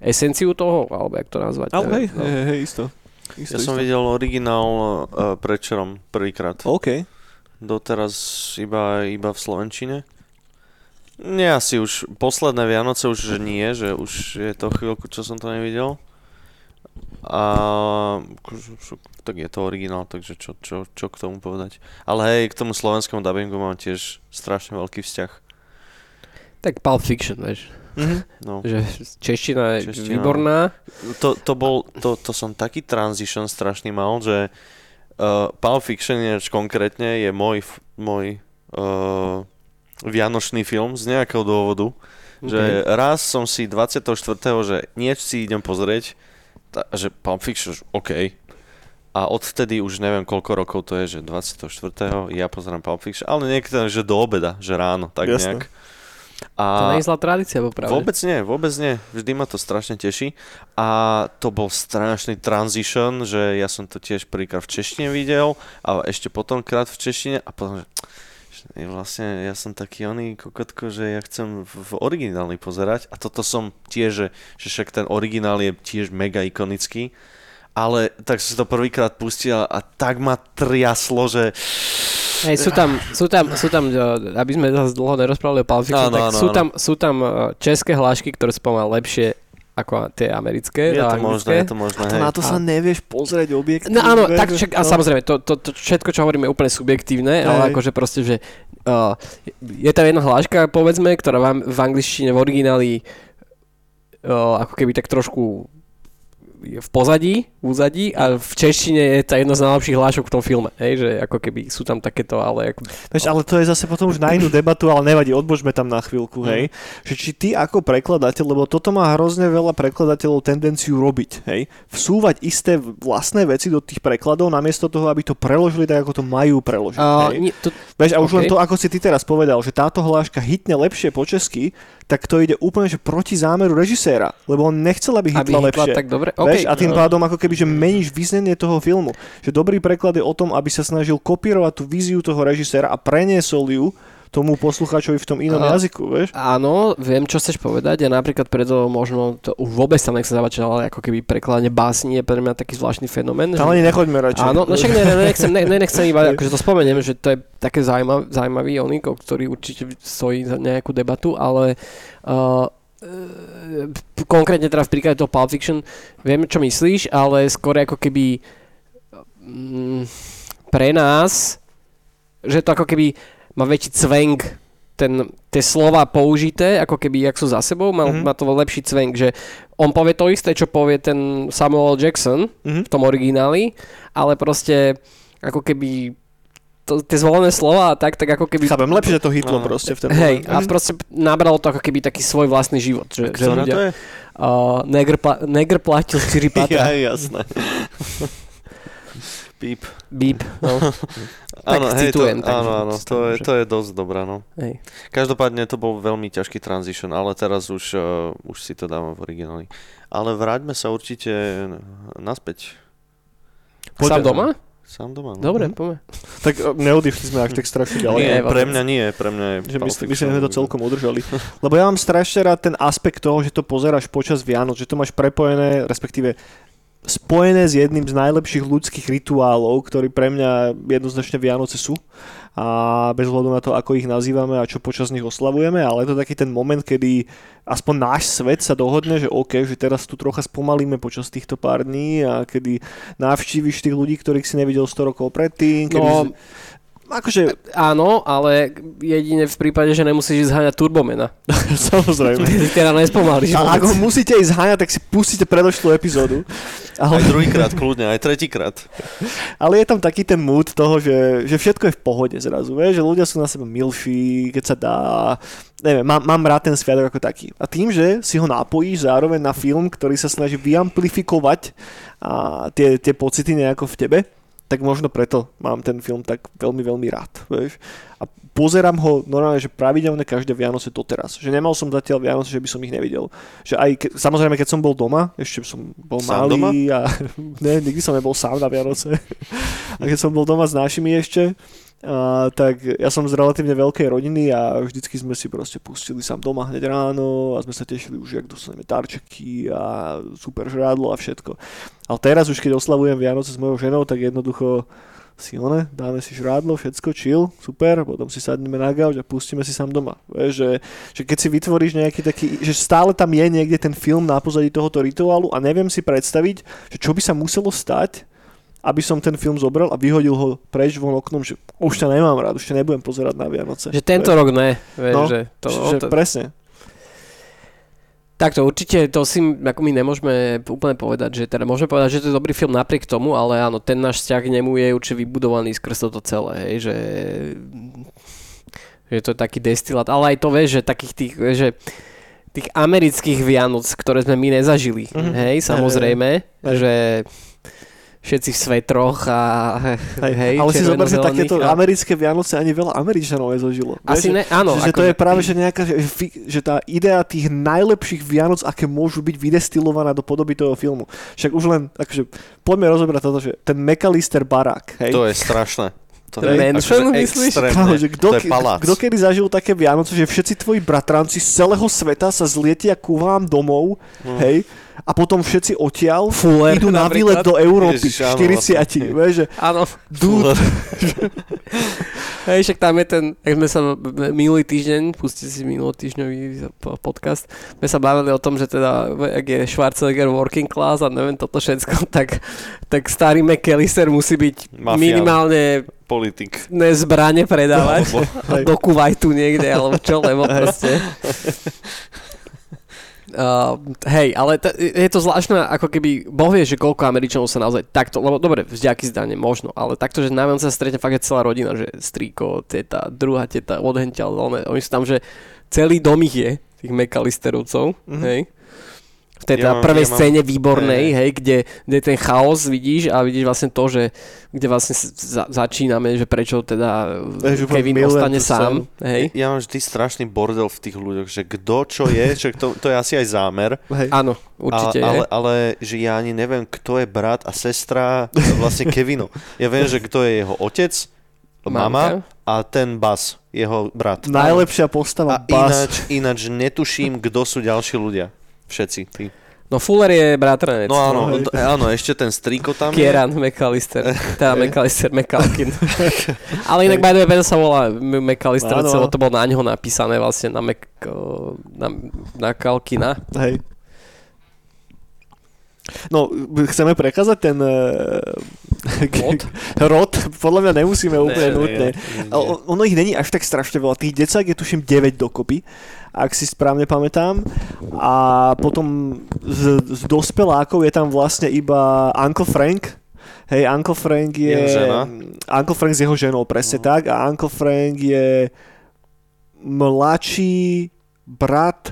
esenciu toho, alebo jak to nazvať. Ale hej, no. hej, hej, isto. isto Ja som isto. videl originál uh, prečerom prvýkrát. OK. Doteraz iba, iba v Slovenčine. Nie, asi už posledné Vianoce už že nie, že už je to chvíľku, čo som to nevidel. A tak je to originál, takže čo, čo, čo k tomu povedať. Ale hej, k tomu slovenskému dubbingu mám tiež strašne veľký vzťah. Tak Pulp Fiction, vieš. Mhm. No. Že čeština je Čeština. výborná. To, to bol, to, to som taký transition strašný mal, že uh, Pulp Fiction konkrétne je môj, môj uh, vianočný film z nejakého dôvodu. Že raz som si 24. že niečo si idem pozrieť, že Pulp Fiction, OK. A odvtedy už neviem koľko rokov to je, že 24. ja pozerám Pulp Fiction, ale niekto, že do obeda, že ráno, tak Jasné. nejak. To A nie je zlá tradícia, popravde. vôbec nie, vôbec nie. Vždy ma to strašne teší. A to bol strašný transition, že ja som to tiež prvýkrát v češtine videl a ešte potom krát v češtine a potom, že vlastne ja som taký oný kokotko, že ja chcem v, originálny pozerať a toto som tiež, že, že však ten originál je tiež mega ikonický ale tak som si to prvýkrát pustil a tak ma triaslo, že Hej, sú tam, sú tam, sú tam, e, aby sme zase dlho nerozprávali o Pulp Fiction, Áno, tak áno, sú, áno. tam, sú tam e, české hlášky, ktoré sú pomaly lepšie ako tie americké. je a to možné, anglické. je to možné, To hej. na to sa A- nevieš pozrieť objektívne. No áno, tak čak, a no. samozrejme, to, to, to všetko, čo hovoríme, je úplne subjektívne, ale Hej. akože proste, že uh, je tam jedna hláška, povedzme, ktorá vám v angličtine v origináli uh, ako keby tak trošku je v pozadí, v úzadí a v češtine je to jedna z najlepších hlášok v tom filme, hej, že ako keby sú tam takéto, ale ako... Vieš, ale to je zase potom už na inú debatu, ale nevadí, odbožme tam na chvíľku, hej. Že či ty ako prekladateľ, lebo toto má hrozne veľa prekladateľov tendenciu robiť, hej. Vsúvať isté vlastné veci do tých prekladov, namiesto toho, aby to preložili tak, ako to majú preložiť. Uh, hej. nie, to, Vieš, a už OK. len to, ako si ty teraz povedal, že táto hláška hitne lepšie po česky, tak to ide úplne že proti zámeru režiséra, lebo on nechcel, aby aby hitla hitla lepšie. tak dobre, Vieš, okay, a tým no. pádom ako keby, že meníš vyznenie toho filmu. Že dobrý preklad je o tom, aby sa snažil kopírovať tú víziu toho režiséra a preniesol ju tomu poslucháčovi v tom inom A- jazyku, vieš? Áno, viem, čo chceš povedať a napríklad preto možno to už vôbec tam nechcem zavačať, ale ako keby prekladanie básni je pre mňa taký zvláštny fenomén. Tam že- ani nechoďme radšej. Áno, no však ne, ne, nechcem, ne, ne, nechcem iba, akože to spomeniem, že to je také zaujímav, zaujímavý onik, ktorý určite stojí za nejakú debatu, ale uh, konkrétne teda v príklade toho Pulp Fiction viem, čo myslíš, ale skôr ako keby mm, pre nás, že to ako keby má väčší cvenk ten, tie slova použité, ako keby, jak sú za sebou, má, Mhm. mm-hmm. má to lepší cvenk, že on povie to isté, čo povie ten Samuel Jackson, Mhm. v tom origináli, ale proste ako keby to, tie zvolené slova a tak, tak ako keby... Chápem, lepšie, že to hitlo Áno. proste v ten Hej, moment. a proste nabralo to ako keby taký svoj vlastný život. Že, že Ktorá to je? Uh, negr, pla, negr platil 4 Ja, patra. jasné. Píp. Bíp. No. Áno, hej, to, citujem, takže áno, áno, to je, to je dosť dobré, no. Hej. Každopádne to bol veľmi ťažký transition, ale teraz už, uh, už si to dávam v origináli. Ale vráťme sa určite naspäť. Sám doma? Sám doma. No. Dobre, poďme. Tak e, neodišli sme až tak strašne ďalej. Nie, pre mňa nie, pre mňa je Že myslím, že sme to celkom udržali. Lebo ja mám strašne rád ten aspekt toho, že to pozeráš počas Vianoc, že to máš prepojené, respektíve spojené s jedným z najlepších ľudských rituálov, ktorý pre mňa jednoznačne Vianoce sú a bez hľadu na to, ako ich nazývame a čo počas nich oslavujeme, ale je to taký ten moment, kedy aspoň náš svet sa dohodne, že OK, že teraz tu trocha spomalíme počas týchto pár dní a kedy navštíviš tých ľudí, ktorých si nevidel 100 rokov predtým, kedy... No, Akože, áno, ale jedine v prípade, že nemusíš ísť zháňať turbomena. samozrejme. Ty teda nespomalíš A ak ho musíte ísť zháňať, tak si pustíte predošlú epizódu. Aj Ale, druhýkrát, kľudne, aj tretíkrát. ale je tam taký ten mood toho, že, že všetko je v pohode zrazu, vieš, že ľudia sú na sebe milší, keď sa dá, neviem, mám, mám rád ten sviatok ako taký. A tým, že si ho napojíš zároveň na film, ktorý sa snaží vyamplifikovať a tie, tie pocity nejako v tebe, tak možno preto mám ten film tak veľmi, veľmi rád, vieš. A pozerám ho normálne, že pravidelne každé Vianoce doteraz. Že nemal som zatiaľ Vianoce, že by som ich nevidel. Že aj ke, samozrejme, keď som bol doma, ešte som bol Sám malý a ne, nikdy som nebol sám na Vianoce. A keď som bol doma s našimi ešte, a, tak ja som z relatívne veľkej rodiny a vždycky sme si proste pustili sám doma hneď ráno a sme sa tešili už, jak dostaneme darčeky a super žrádlo a všetko. Ale teraz už keď oslavujem Vianoce s mojou ženou, tak jednoducho si dáme si žrádlo, všetko, chill, super, potom si sadneme na gauč a pustíme si sám doma. Vieš, že, že keď si vytvoríš nejaký taký, že stále tam je niekde ten film na pozadí tohoto rituálu a neviem si predstaviť, že čo by sa muselo stať, aby som ten film zobral a vyhodil ho preč von oknom, že už ťa nemám rád, už ťa nebudem pozerať na Vianoce. Že tento rok ne, vieš, No, že to, že, to, presne. Takto určite to si ako my nemôžeme úplne povedať, že teda môžeme povedať, že to je dobrý film napriek tomu, ale áno, ten náš vzťah k nemu je určite vybudovaný skrz toto celé, hej, že že to je taký destilát, ale aj to vieš, že takých tých, že tých amerických Vianoc, ktoré sme my nezažili, Mhm. mm-hmm. hej, samozrejme, Hej. že všetci v svetroch a Hej, hej, ale si zober, že takéto a- americké Vianoce ani veľa Američanov nezažilo. Asi Vieš, ne, áno. že, že to je práve že nejaká, že, že tá idea tých najlepších Vianoc, aké môžu byť vydestilovaná do podoby toho filmu. Však už len, akože, poďme rozobrať toto, že ten McAllister barák, hej, To je strašné. To je mansion, akože myslíš? Kámo, že to je palác. kto kedy zažil také Vianoce, že všetci tvoji bratranci z celého sveta sa zlietia ku vám domov, No. hej, a potom všetci odtiaľ Fuller idú na výlet do Európy, Ježiš, áno, 40, vlastne. vieš, že Áno. dude, Hej, však tam je ten, jak sme sa minulý týždeň, pustite si minulotýždňový po- podcast, sme sa bavili o tom, že teda, ak je Schwarzenegger working class a neviem toto všetko, tak, tak starý McAllister musí byť Mafián. minimálne Politik. ne predávať Hej. do Kuwaitu niekde, alebo čo, lebo proste Uh, hej, ale t- je to zvláštne, ako keby, boh vie, že koľko Američanov sa naozaj takto, lebo dobre, vzďaky zdanie možno, ale takto, že na sa stretne fakt celá rodina, že strýko, teta, druhá teta, odhentiaľ, oni sú tam, že celý dom ich je, tých McAllisterovcov, mm-hmm. hej v tej ja teda prvej ja scéne výbornej, hej, hej kde, kde ten chaos vidíš a vidíš vlastne to, že kde vlastne za, začíname, že prečo teda Jež, Kevin ostane sám. Hej. Ja mám vždy strašný bordel v tých ľuďoch, že kto čo je, že to, to je asi aj zámer. Hej. Áno, určite a, ale, ale že ja ani neviem, kto je brat a sestra vlastne Kevinu. Ja viem, že kto je jeho otec, mama a ten Bas, jeho brat. Najlepšia postava a Bas. Ináč, ináč netuším, kto sú ďalší ľudia. Všetci, tí. No Fuller je bratranec. No áno, no, áno, ešte ten striko tam Kieran je. McAllister, teda McAllister, McAlkin. Ale inak by the way, sa volá McAllister, no, to bolo na ňo napísané vlastne na, Mac, na, na Kalkina. Hej. No, chceme prekázať ten uh, rod? rod? Podľa mňa nemusíme úplne ne, nutne. Nie, nie. Ono ich není až tak strašne veľa. Tých decák je tuším 9 dokopy ak si správne pamätám. A potom z, z dospelákov je tam vlastne iba Uncle Frank, Hej, Uncle Frank je... Uncle Frank s jeho ženou, presne no. tak. A Uncle Frank je mladší brat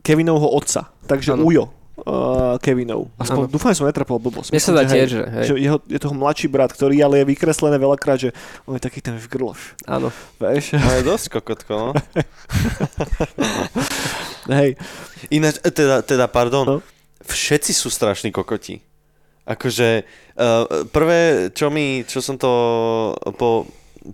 Kevinovho otca. Takže ano. Ujo uh, Kevinov. Aspoň ano. dúfam, že som netrapol blbosť. Mne sa dá tiež, že, hej. že jeho, je toho mladší brat, ktorý ale je vykreslené veľakrát, že on je taký ten vgrloš. Áno. Veš? No je dosť kokotko, no. hej. Ináč, e, teda, teda pardon, no? všetci sú strašní kokoti. Akože, uh, prvé, čo mi, čo som to po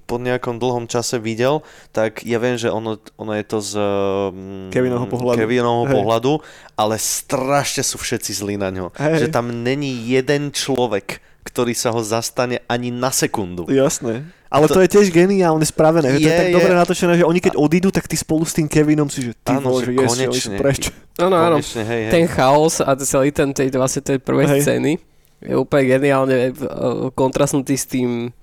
po nejakom dlhom čase videl, tak ja viem, že ono, ono je to z um, Kevinovho pohľadu, Kevinovho pohľadu ale strašne sú všetci zlí na ňo. Hey. Že tam není jeden človek, ktorý sa ho zastane ani na sekundu. Jasné. Ale to, to je tiež geniálne spravené. Je, to je tak je. dobre natočené, že oni keď odídu, tak ty spolu s tým Kevinom si, že ty áno, vole, že, konečne. preč. Áno, áno. Hej, hej. Ten chaos a celý ten, tej, vlastne tej prvej hej. scény je úplne geniálne eh, kontrastnutý s tým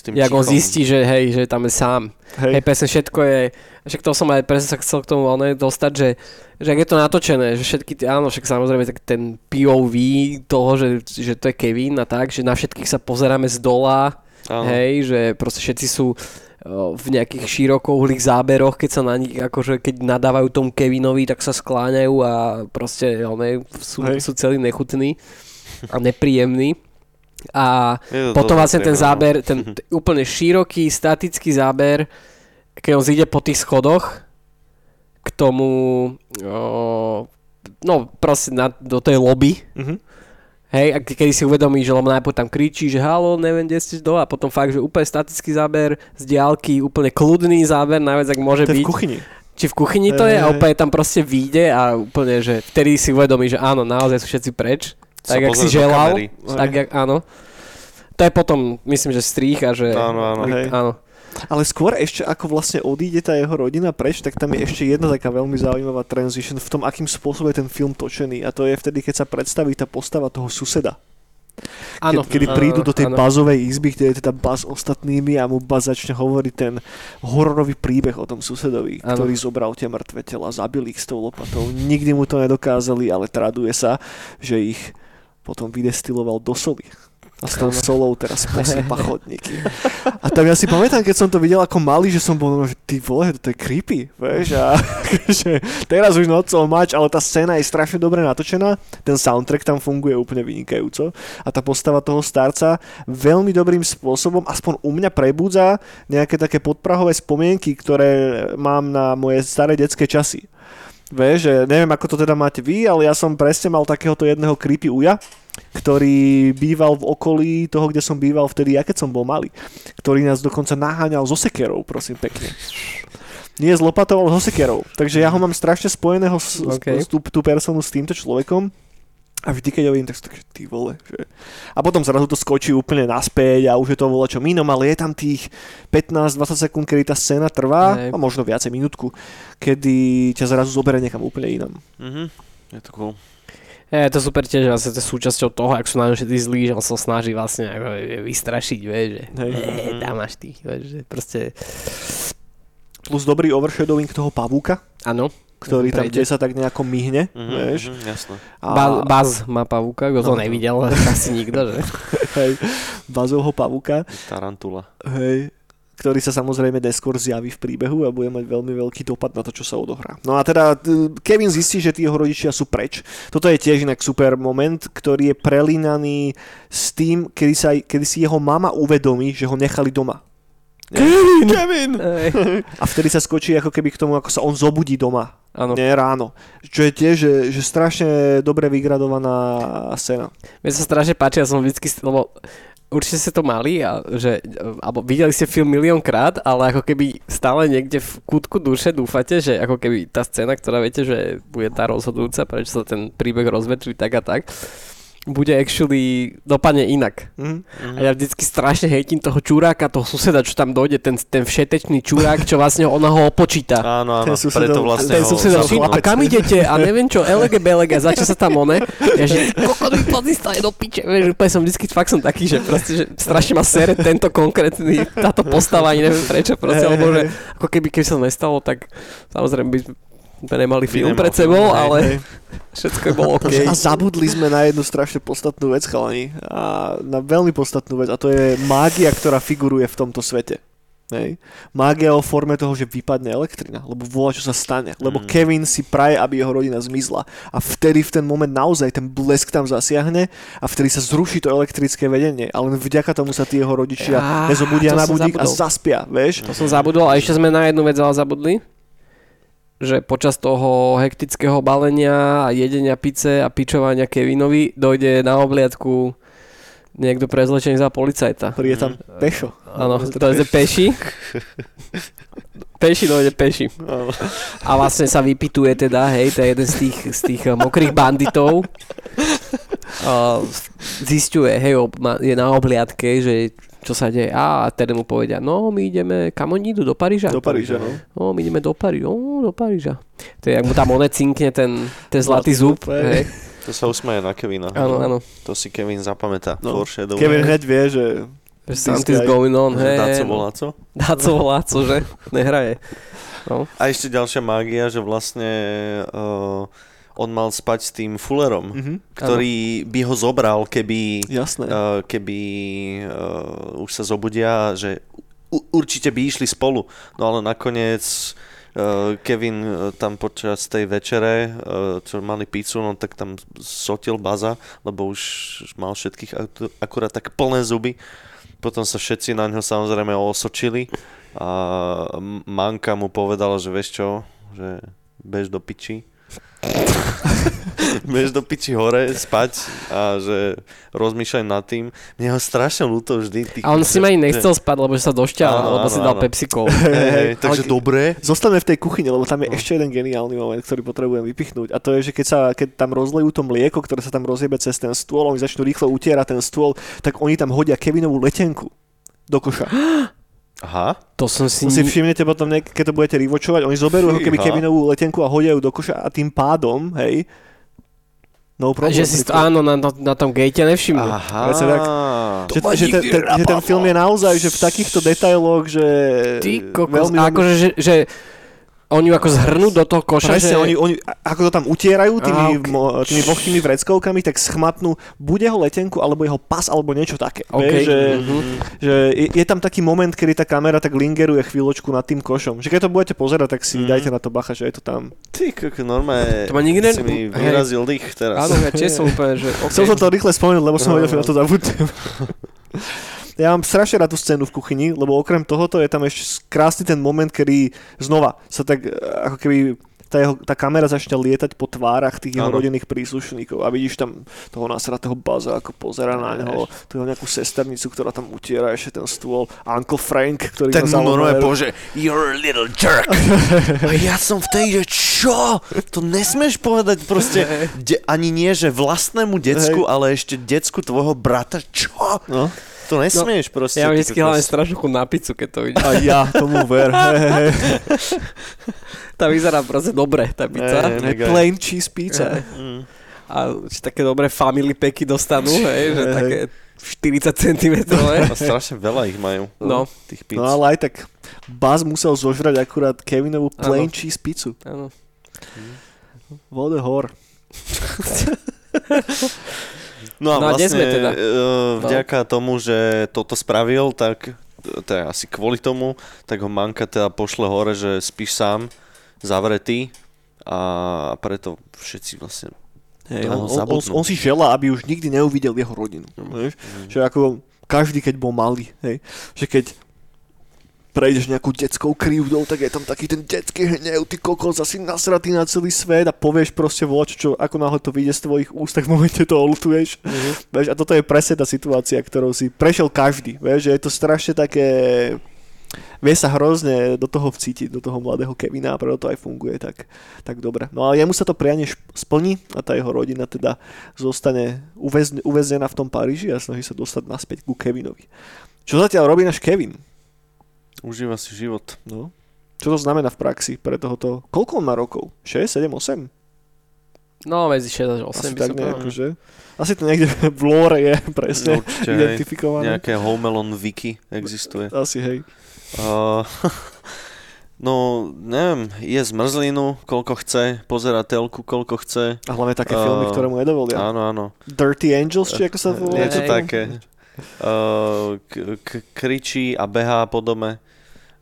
s tým jak on zistí, že hej, že tam je sám. Hej, hej presne všetko je, však to som aj presne sa chcel k tomu ne, dostať, že, že ak je to natočené, že všetky, tie, áno, však samozrejme tak ten POV toho, že, že to je Kevin a tak, že na všetkých sa pozeráme z dola, áno. hej, že proste všetci sú v nejakých širokouhlých záberoch, keď sa na nich, akože keď nadávajú tomu Kevinovi, tak sa skláňajú a proste one, sú, sú celý nechutní a nepríjemní. A potom vlastne ten záber, ten t- úplne široký, statický záber, keď on zíde po tých schodoch k tomu, o, no proste na, do tej lobby, mm-hmm. hej, a keď si uvedomí, že najprv tam kričí, že halo, neviem, kde ste do a potom fakt, že úplne statický záber z diálky, úplne kľudný záber, najviac, ak môže to byť. v kuchyni. Či v kuchyni to je a úplne tam proste vyjde a úplne, že vtedy si uvedomí, že áno, naozaj sú všetci preč tak jak si želal, tak jak, áno. To je potom, myslím, že strých a že... Áno, áno. Hej. áno. Ale skôr ešte ako vlastne odíde tá jeho rodina preč, tak tam je ešte jedna taká veľmi zaujímavá transition v tom, akým spôsobom je ten film točený. A to je vtedy, keď sa predstaví tá postava toho suseda. Áno. Kedy prídu do tej áno. bazovej izby, kde je teda baz ostatnými a mu baz začne hovoriť ten hororový príbeh o tom susedovi, áno. ktorý zobral tie mŕtve tela, zabil ich s tou lopatou. Nikdy mu to nedokázali, ale traduje sa, že ich potom vydestiloval do soli. A s tou solou teraz posýpa chodníky. A tam ja si pamätám, keď som to videl ako malý, že som bol, že ty vole, to je creepy, vieš, a že teraz už nocou mač, ale tá scéna je strašne dobre natočená, ten soundtrack tam funguje úplne vynikajúco a tá postava toho starca veľmi dobrým spôsobom, aspoň u mňa prebudza nejaké také podprahové spomienky, ktoré mám na moje staré detské časy. Vieš, že neviem, ako to teda máte vy, ale ja som presne mal takéhoto jedného creepy uja, ktorý býval v okolí toho, kde som býval vtedy, ja keď som bol malý. Ktorý nás dokonca naháňal zo sekerou, prosím pekne. Nie s lopatou, ale so sekerou. Takže ja ho mám strašne spojeného s, okay. s, tú, tú personu s týmto človekom. A vždy, keď ho vidím, tak som tak, ty vole. Že... A potom zrazu to skočí úplne naspäť a už je to voľa čo inom, ale je tam tých 15-20 sekúnd, kedy tá scéna trvá, Nej. a možno viacej minútku, kedy ťa zrazu zoberie niekam úplne inam. Mhm, je to cool. Je to super tiež, že vlastne to je súčasťou toho, ak sú na všetci zlí, že on sa snaží vlastne ako vystrašiť, vieš, že hey. tam máš ty, vieš, že proste... Plus dobrý overshadowing toho pavúka. Áno. Ktorý tam tiež sa tak nejako myhne, Mhm, vieš. mhm, jasné. A, Ba- Baz má pavúka, kto to No. nevidel, asi nikto, že? hej, Bazovho pavúka, Tarantula. hej, ktorý sa samozrejme neskôr zjaví v príbehu a bude mať veľmi veľký dopad na to, čo sa odohrá. No a teda Kevin zistí, že tí jeho rodičia sú preč. Toto je tiež inak super moment, ktorý je prelínaný s tým, kedy, sa, kedy si jeho mama uvedomí, že ho nechali doma. Kevin! Kevin! A vtedy sa skočí ako keby k tomu, ako sa on zobudí doma. Áno. Nie ráno. Čo je tiež že, že strašne dobre vygradovaná scéna. Mne sa strašne páči, ja som vždycky, lebo určite ste to mali, a že, alebo videli ste film miliónkrát, ale ako keby stále niekde v kútku duše dúfate, že ako keby tá scéna, ktorá viete, že bude tá rozhodujúca, prečo sa ten príbeh rozvetví tak a tak, bude actually dopadne inak. Mhm. A ja vždycky strašne hejtím toho čuráka, toho suseda, čo tam dojde, ten, ten všetečný čurák, čo vlastne ona ho opočíta. Áno, áno, Ten susedov- preto vlastne Ten ho sused ho a kam idete? A neviem čo, elege belege, začne sa tam one. Ja že, kokot mi pozistá do piče. Vieš, úplne som vždycky, fakt som taký, že proste, že strašne ma sere tento konkrétny, táto postava, ani neviem prečo, proste, lebo že ako keby, keby sa to nestalo, tak samozrejme by sme nemali By film nemal pred film, sebou, ale Hej. všetko bolo OK. A zabudli sme na jednu strašne podstatnú vec, chalani. A na veľmi podstatnú vec. A to je mágia, ktorá figuruje v tomto svete. Hej. Mágia o forme toho, že vypadne elektrina, lebo voľa čo sa stane. Lebo Mm. Kevin si praje, aby jeho rodina zmizla. A vtedy v ten moment naozaj ten blesk tam zasiahne a vtedy sa zruší to elektrické vedenie. A len vďaka tomu sa tí jeho rodičia Á, nezobudia na budík a zaspia, vieš? To som zabudol a ešte sme na jednu vec ale zabudli že počas toho hektického balenia a jedenia pice a pičovania Kevinovi dojde na obliadku niekto prezlečený za policajta. Príde tam pešo. Áno, to je peši. Peši dojde peši. A vlastne sa vypituje teda, hej, to je jeden z tých, z tých eh, mokrých banditov. A zistuje, hej, ob- ma- je na obliadke, že čo sa deje. A teda mu povedia, no my ideme, kam oni idú, do Paríža? Do Paríža, no. No, my ideme do Paríža. No, do Paríža. To je, jak mu tam one cinkne ten, ten zlatý zub. hej. To sa usmeje na Kevina. Áno, áno. To si Kevin zapamätá. No. Foreshadow. Kevin hneď vie, že Že Something's going on, hej. Daco no. volá, co? Daco volá, co, že? Nehraje. No. A ešte ďalšia mágia, že vlastne uh, on mal spať s tým Fullerom, Mhm. ktorý by ho zobral, keby, Jasné. uh, keby uh, už sa zobudia, že u- určite by išli spolu. No ale nakoniec uh, Kevin uh, tam počas tej večere, uh, čo mali pizzu, no tak tam sotil baza, lebo už mal všetkých ak- akurát tak plné zuby. Potom sa všetci na ňo samozrejme osočili a Manka mu povedala, že vieš čo, že bež do piči. bež do piči hore spať a že rozmýšľaj nad tým. Mne ho strašne ľúto vždy. Tých, A on si ma ani nechcel spať, lebo že sa došťal, lebo si dal áno. Pepsi Colu. Hej, hej, takže Ale- dobre. Zostaňme v tej kuchyni, lebo tam je No. ešte jeden geniálny moment, ktorý potrebujem vypichnúť. A to je, že keď, sa, keď tam rozlejú to mlieko, ktoré sa tam rozjebe cez ten stôl, oni začnú rýchlo utierať ten stôl, tak oni tam hodia Kevinovú letenku do koša. Aha. To som si... To si všimnete potom, niek- keď to budete rivočovať, oni zoberú ako keby. Kevinovú letenku a hodia ju do koša a tým pádom, hej, no problém. že si to, áno, na, na, tom gate nevšimnú. Aha. Tak. Že, že, ten, ten, že ten film je naozaj že v takýchto detailoch, že Ty kokos, veľmi akože, že, že oni ju ako zhrnú do toho koša, Presne, že... oni, oni, ako to tam utierajú tými, ok. mo, tými vlhkými vreckovkami, tak schmatnú buď jeho letenku, alebo jeho pas, alebo niečo také. OK. Vieš, že, Mhm. že je, je, tam taký moment, kedy tá kamera tak lingeruje chvíľočku nad tým košom. Že keď to budete pozerať, tak si Mhm. dajte na to bacha, že je to tam. Ty, koko, normálne To ma nikdy ne- si mi vyrazil dých teraz. Áno, ja tiež som úplne, že... Okay. Chcel som to rýchle spomenúť, lebo som No, vedel, že no. na to zabudnem. Ja mám strašne rád tú scénu v kuchyni, lebo okrem tohoto je tam ešte krásny ten moment, kedy znova sa tak e, ako keby tá, jeho, tá kamera začne lietať po tvárach tých jeho Áno. rodinných príslušníkov a vidíš tam toho nasratého baza, ako pozera na neho, jeho nejakú sesternicu, ktorá tam utiera ešte ten stôl, Uncle Frank, ktorý Ten mu normálne pože, you're a little jerk. A ja som v tej, že čo? To nesmieš povedať proste, de, ani nie, že vlastnému decku, Hej. ale ešte decku tvojho brata. Čo? No. To nesmieš proste. Ja vždycky hlavne strašnú chuť na pizzu, keď to vidím. A ja tomu ver. Tá vyzerá proste dobre, tá pizza. Mega. Plain cheese pizza. Mm. A či také dobré family packy dostanú, hej, že také 40 cm. A strašne veľa ich majú. No. Tých pizz. No ale aj tak Buzz musel zožrať akurát Kevinovú plain Áno. cheese pizzu. Áno. A whore. No a No vlastne sme teda? eh, vďaka tomu, že toto spravil, tak to je asi kvôli tomu, tak ho Manka teda pošle hore, že spíš sám, zavretý a preto všetci vlastne Hej, on, on, on, on si želá, aby už nikdy neuvidel jeho rodinu. Vieš? Že ako každý, keď bol malý, hej? že keď prejdeš nejakú detskou krivdou, tak je tam taký ten detský hnev, ty kokos, asi nasratý na celý svet a povieš proste voč, čo ako náhle to vyjde z tvojich úst, tak v momente to olutuješ. Mhm. Vieš, a toto je presne tá situácia, ktorou si prešiel každý. Vieš, že je to strašne také... Vie sa hrozne do toho vcítiť, do toho mladého Kevina a preto to aj funguje tak, tak dobre. No ale jemu sa to prianie šp- splní a tá jeho rodina teda zostane uväzne, uväznená v tom Paríži a snaží sa dostať naspäť ku Kevinovi. Čo zatiaľ robí náš Kevin? Užíva si život. No. Čo to znamená v praxi pre tohoto? Koľko on má rokov? 6, 7, 8? No, medzi 6 až 8 Asi by tak nejako, že? Asi to niekde v lore je presne Určite, hej. identifikované. Nejaké Home Alone wiki existuje. Asi hej. Uh, no, neviem, je zmrzlinu, koľko chce, pozera telku, koľko chce. A hlavne také A- filmy, ktoré mu nedovolia. Áno, áno. Dirty Angels, či ako sa to volá? Niečo Hej. také. Uh, k- k- kričí a behá po dome.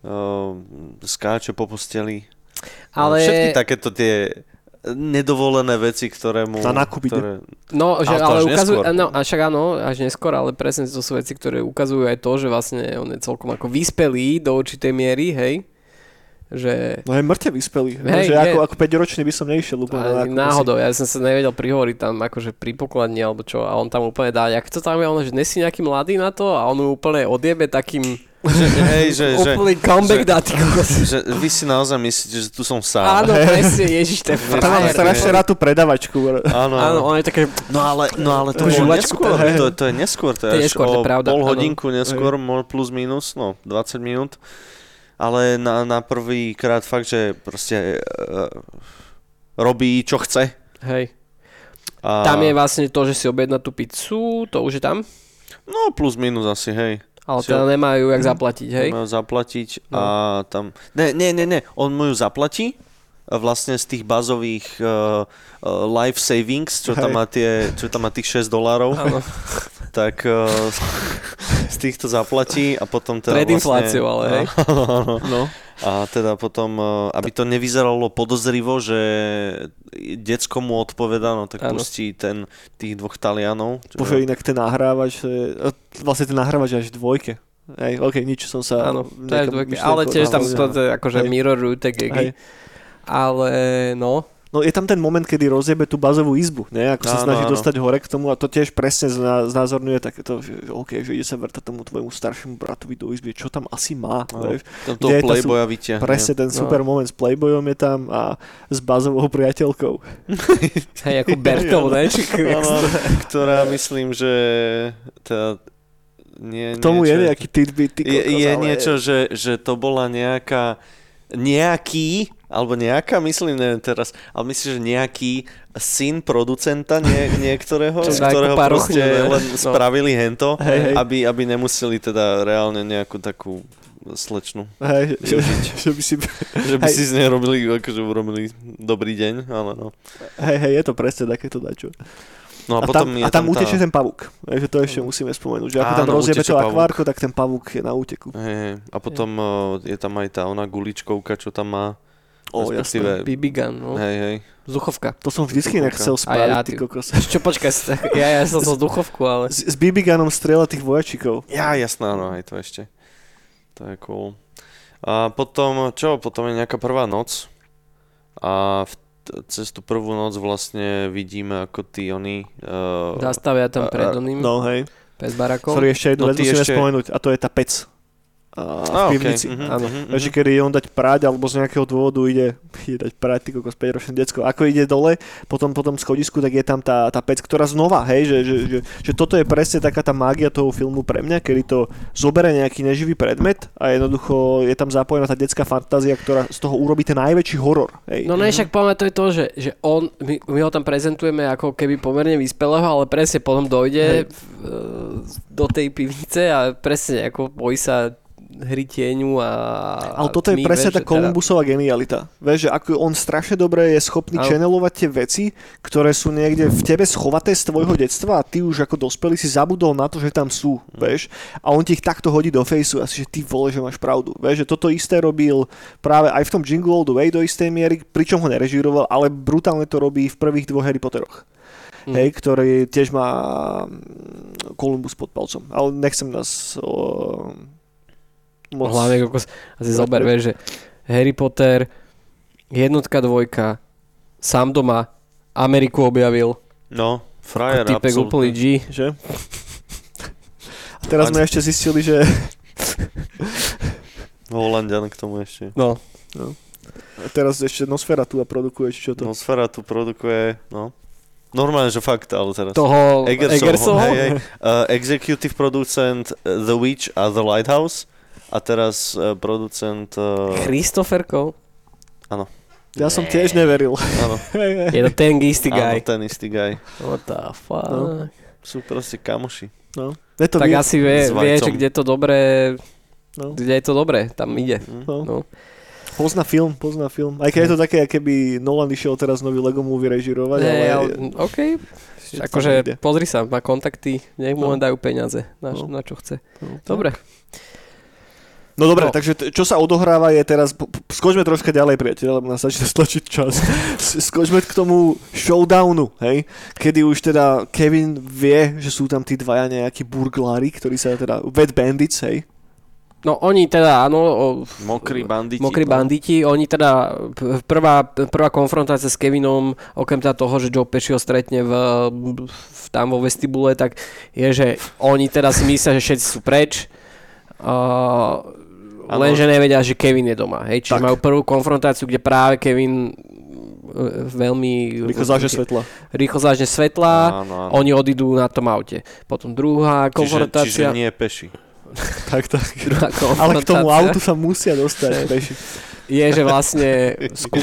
Uh, skáče po posteli. Ale, Všetky takéto tie nedovolené veci, ktoré mu... Na nákup ide. ktoré, no, že, Ale ale až ukazujú, neskôr. no, a však áno, až neskôr, ale presne to sú veci, ktoré ukazujú aj to, že vlastne on je celkom ako vyspelý do určitej miery, hej, že No je mŕte vyspelý. No, Hej, že ako, ako 5-ročný by som nešiel úplne na Ani nákup, náhodou, ja som sa nevedel prihovoriť tam akože pri pokladni alebo čo a on tam úplne dá, jak to tam je, on, že nesi nejaký mladý na to a on mu úplne odjebe takým že, hej, že, že, úplný comeback že- dá ty že vy si naozaj myslíte, že tu som sám. Áno, presne, ježiš, to je A tam mám frajer. strašne rád tú predavačku. Áno, Áno, on je také, No ale, no ale to, bolo neskôr, to, to je neskôr, to je, To je až neskôr, to je o pravda, pol áno. hodinku neskôr, mo- plus minus, no 20 minút. Ale na, na prvý krát fakt, že proste uh, robí čo chce. hej. A, Tam je vlastne to, že si objedná tú pizzu, to už je tam, No plus minus asi, hej. ale Si teda ho- nemajú jak zaplatiť, hej. Majú zaplatiť No. a tam... Ne, ne, ne, ne, on mu ju zaplatí a vlastne z tých bazových uh, uh, life savings, čo tam má tie, čo tam má tých 6 dolárov, tak uh, z týchto zaplatí a potom teda pred infláciou, ale hej. Áno, áno. No. A teda potom, uh, aby to nevyzeralo podozrivo, že decko mu odpoveda, no tak Áno. pustí ten, tých dvoch Talianov. čo- Bože, inak ten nahrávač, to je, e, vlastne ten nahrávač až v dvojke. Hej, ok, nič som sa... Áno, to je dvojke, ale tiež tam to je akože tie Hej. gegy. Ale no, No je tam ten moment, kedy rozjebe tú bazovú izbu, ne? Ako sa Áno, snaží áno. dostať hore k tomu a to tiež presne znázorňuje takéto, že OK, že ide sa vrtať tomu tvojmu staršiemu bratovi do izby, čo tam asi má, vieš? Tam toho je playboya vyťahne. Presne ten No. super moment s Playboyom je tam a s bazovou priateľkou. hej, ako Bertov, ne? Ktorá myslím, že teda nie, K tomu je niečo- nejaký tidbit, ty je, kokos, je ale- niečo, že, že to bola nejaká nejaký, alebo nejaká, myslím, neviem teraz, ale myslím, že nejaký syn producenta nie, niektorého, z ktorého proste ne? len No. spravili hento, Hej, hej. aby, aby nemuseli teda reálne nejakú takú slečnu. Hej, že, že by si... Že by Hej. si z nej robili, akože urobili dobrý deň, ale no. Hej, hej, je to presne takéto dačo. No A, a, potom tam, je a tam tá- utečie ten pavúk. Hej, že to ešte musíme spomenúť. Že ako tam rozjebe uteče to akvárko, tak ten pavúk je na úteku. Hej, hej. a potom uh, je tam aj tá ona guličkovka, čo tam má. O, jasné. BB gun, no. Hej, hej. Vzduchovka. To som vždycky inak chcel A ja, spraviť, ty ty- kokos. Čo, počkaj, ja, ja som to vzduchovku, ale... S, s BB gunom strieľa tých vojačikov. Ja, jasná, no aj to ešte. To je cool. A potom, čo? Potom je nejaká prvá noc. A v, cez tú prvú noc vlastne vidíme, ako tí oni... Uh, Zastavia tam pred oným, No hej. pred barakou. Sorry, ešte jednu No vec musíme ešte- spomenúť a to je tá pec. V pivnici. mhm, Áno. mhm, Takže mhm. kedy je on dať prať, alebo z nejakého dôvodu ide, ide dať prať, ty kokos 5-ročné decko. Ako ide dole, potom po tom schodisku, tak je tam tá, tá pec, ktorá znova, hej, že, že, že, že, toto je presne taká tá mágia toho filmu pre mňa, kedy to zobere nejaký neživý predmet a jednoducho je tam zapojená tá detská fantázia, ktorá z toho urobí ten najväčší horor. Hej. No ne, však pamätá, to je to, že, že on, my, my ho tam prezentujeme ako keby pomerne vyspelého, ale presne potom dojde v, e, do tej pivnice a presne ako bojí sa hry tieňu a... Ale toto je tmy, presne vieš, tá že Columbusová genialita. Vieš, že ako on strašne dobre je schopný Áno. channelovať tie veci, ktoré sú niekde v tebe schovaté z tvojho detstva a ty už ako dospelý si zabudol na to, že tam sú, vieš. A on ti ich takto hodí do fejsu a si, že ty vole, že máš pravdu. Vieš, že toto isté robil práve aj v tom Jingle All The Way do istej miery, pričom ho nerežíroval, ale brutálne to robí v prvých dvoch Harry Potteroch. Mm. Hej, ktorý tiež má mm, Columbus pod palcom. Ale nechcem nás o, moc... Hlavne kokos, asi zober, vieš, že Harry Potter, jednotka, dvojka, sám doma, Ameriku objavil, No, frajer, typek úplný. G. Že? A teraz sme ešte zistili, že Holandian k tomu ešte. No, a teraz ešte Nosferatu a produkuje, či čo to. No, Sfera tu produkuje, no. Normálne, že fakt, ale teraz. toho Egersov, Egersov, hej, hej. Uh, executive producent uh, The Witch a The Lighthouse a teraz uh, producent... Uh, Christopher Cole. Ja som tiež neveril. áno. Je to ten istý áno, guy. ten istý guy. What the fuck? No. Sú proste kamoši. No. Je to tak vy- asi vie, vie, že kde to dobré, no. kde je to dobré, tam ide. Hm? No. No. Pozná film, pozná film. Aj keď je to také, ako keby Nolan išiel teraz nový Lego movie režirovať, ale... Nie, ale, OK, akože pozri sa, má kontakty, nech mu No. len dajú peniaze, na, No. na čo chce. No, Dobre, No dobre, No. takže t- čo sa odohráva je teraz, po- po- skočme troška ďalej, priateľ, lebo nás začne stlačiť čas. Skočme k tomu showdownu, hej, kedy už teda Kevin vie, že sú tam tí dvaja nejakí burglári, ktorí sa teda, Wet Bandits, hej, no oni teda, áno, o, Mokrí banditi. Mokrí no. banditi, oni teda, p- prvá, prvá konfrontácia s Kevinom, okrem teda toho, že Joe Pesci ho stretne v, v, tam vo vestibule, tak je, že oni teda si myslia, že všetci sú preč, uh, Lenže nevedia, že Kevin je doma. Hej? Čiže Tak. majú prvú konfrontáciu, kde práve Kevin e, veľmi rýchlo záže svetla. rýchlo zážne svetla, Áno, áno. oni odídu na tom aute. Potom druhá Čiže, čiže konfrontácia. nie peši. Tak, tak. druhá Ale k tomu konfrontácia autu sa musia dostať, peši. je, že vlastne skú,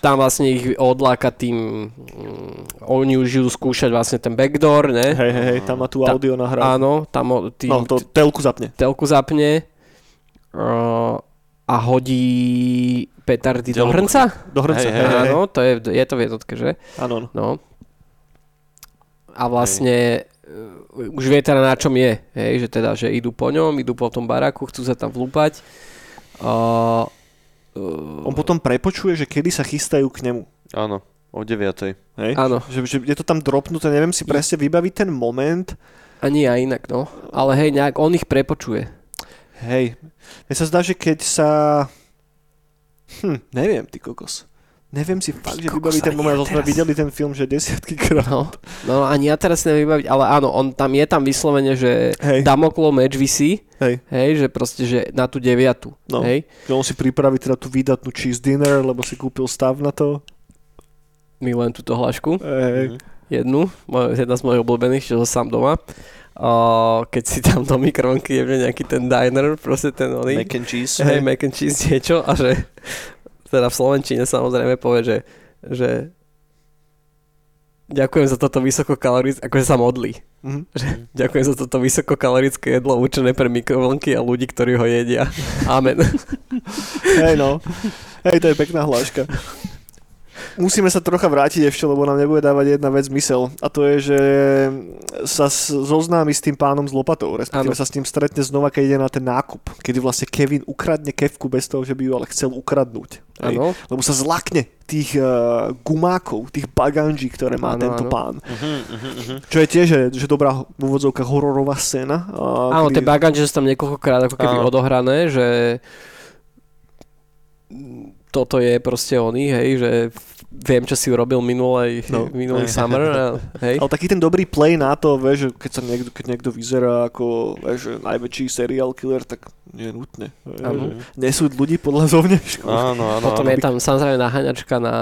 tam vlastne ich odláka tým, mm, oni už idú skúšať vlastne ten backdoor, ne? Hej, hej, hej, tam má tu audio nahrávku. Áno, tam tým, No, to telku zapne. telku zapne uh, a hodí petardy do Telku. hrnca. Do hrnca. Hej, Hej, hej, hej, hej. Áno, to je, je to v jednotke, že? Áno. No. A vlastne uh, už vie teda na čom je, hej, že teda, že idú po ňom, idú po tom baraku, chcú sa tam vlúpať. Uh, uh, On potom prepočuje, že kedy sa chystajú k nemu. Áno, o 9. Hej? Áno. Že, že je to tam dropnuté, neviem si presne vybaviť ten moment. a nie aj inak, no. Ale hej, nejak on ich prepočuje. Hej, mne sa zdá, že keď sa... Hm, neviem, ty kokos. Neviem si fakt, že vybaviť ten moment, lebo sme videli ten film, že desiatky krát. No, no ani ja teraz si neviem vybaviť, ale áno, on tam je tam vyslovene, že Hej. Damoklo meč vysí, Hej, hej, že proste, že na tú deviatu, No. hej. že on si pripraví teda tú výdatnú cheese dinner, lebo si kúpil stav na to. Milujem túto hlášku, Hej, jednu, jedna z mojich obľúbených, čo sám doma. Keď si tam do mikrovlnky jebne nejaký ten diner, proste ten oný, Mac and cheese. hej, mac and cheese niečo a že teda v Slovenčine samozrejme povie, že, že ďakujem za toto vysokokalorické, akože sa modlí. Mhm. Ďakujem za toto vysokokalorické jedlo určené pre mikrovlnky a ľudí, ktorí ho jedia. Amen. Hej, no. Hej, to je pekná hláška. Musíme sa trocha vrátiť ešte, lebo nám nebude dávať jedna vec zmysel. A to je, že sa zoznámi s tým pánom s lopatou, respektíve Áno. sa s ním stretne znova, keď ide na ten nákup. Kedy vlastne Kevin ukradne kevku bez toho, že by ju ale chcel ukradnúť. Áno. Lebo sa zlakne tých uh, gumákov, tých baganží, ktoré má Áno, tento áno. pán. Mhm, mhm. Čo je tiež že, že dobrá v úvodzovkách hororová scéna. a Áno, kedy- tie baganže sú tam niekoľkokrát ako keby Áno. odohrané, že toto je proste oný, hej, že viem, čo si urobil minulej, No. minulý summer, a, hej. Ale taký ten dobrý play na to, vieš, že keď, sa niekto, keď niekto vyzerá ako vieš, že najväčší serial killer, tak nie je nutné. vieš, Nesúď ľudí podľa zovňažku. Áno, áno, Potom áno. je tam samozrejme naháňačka na,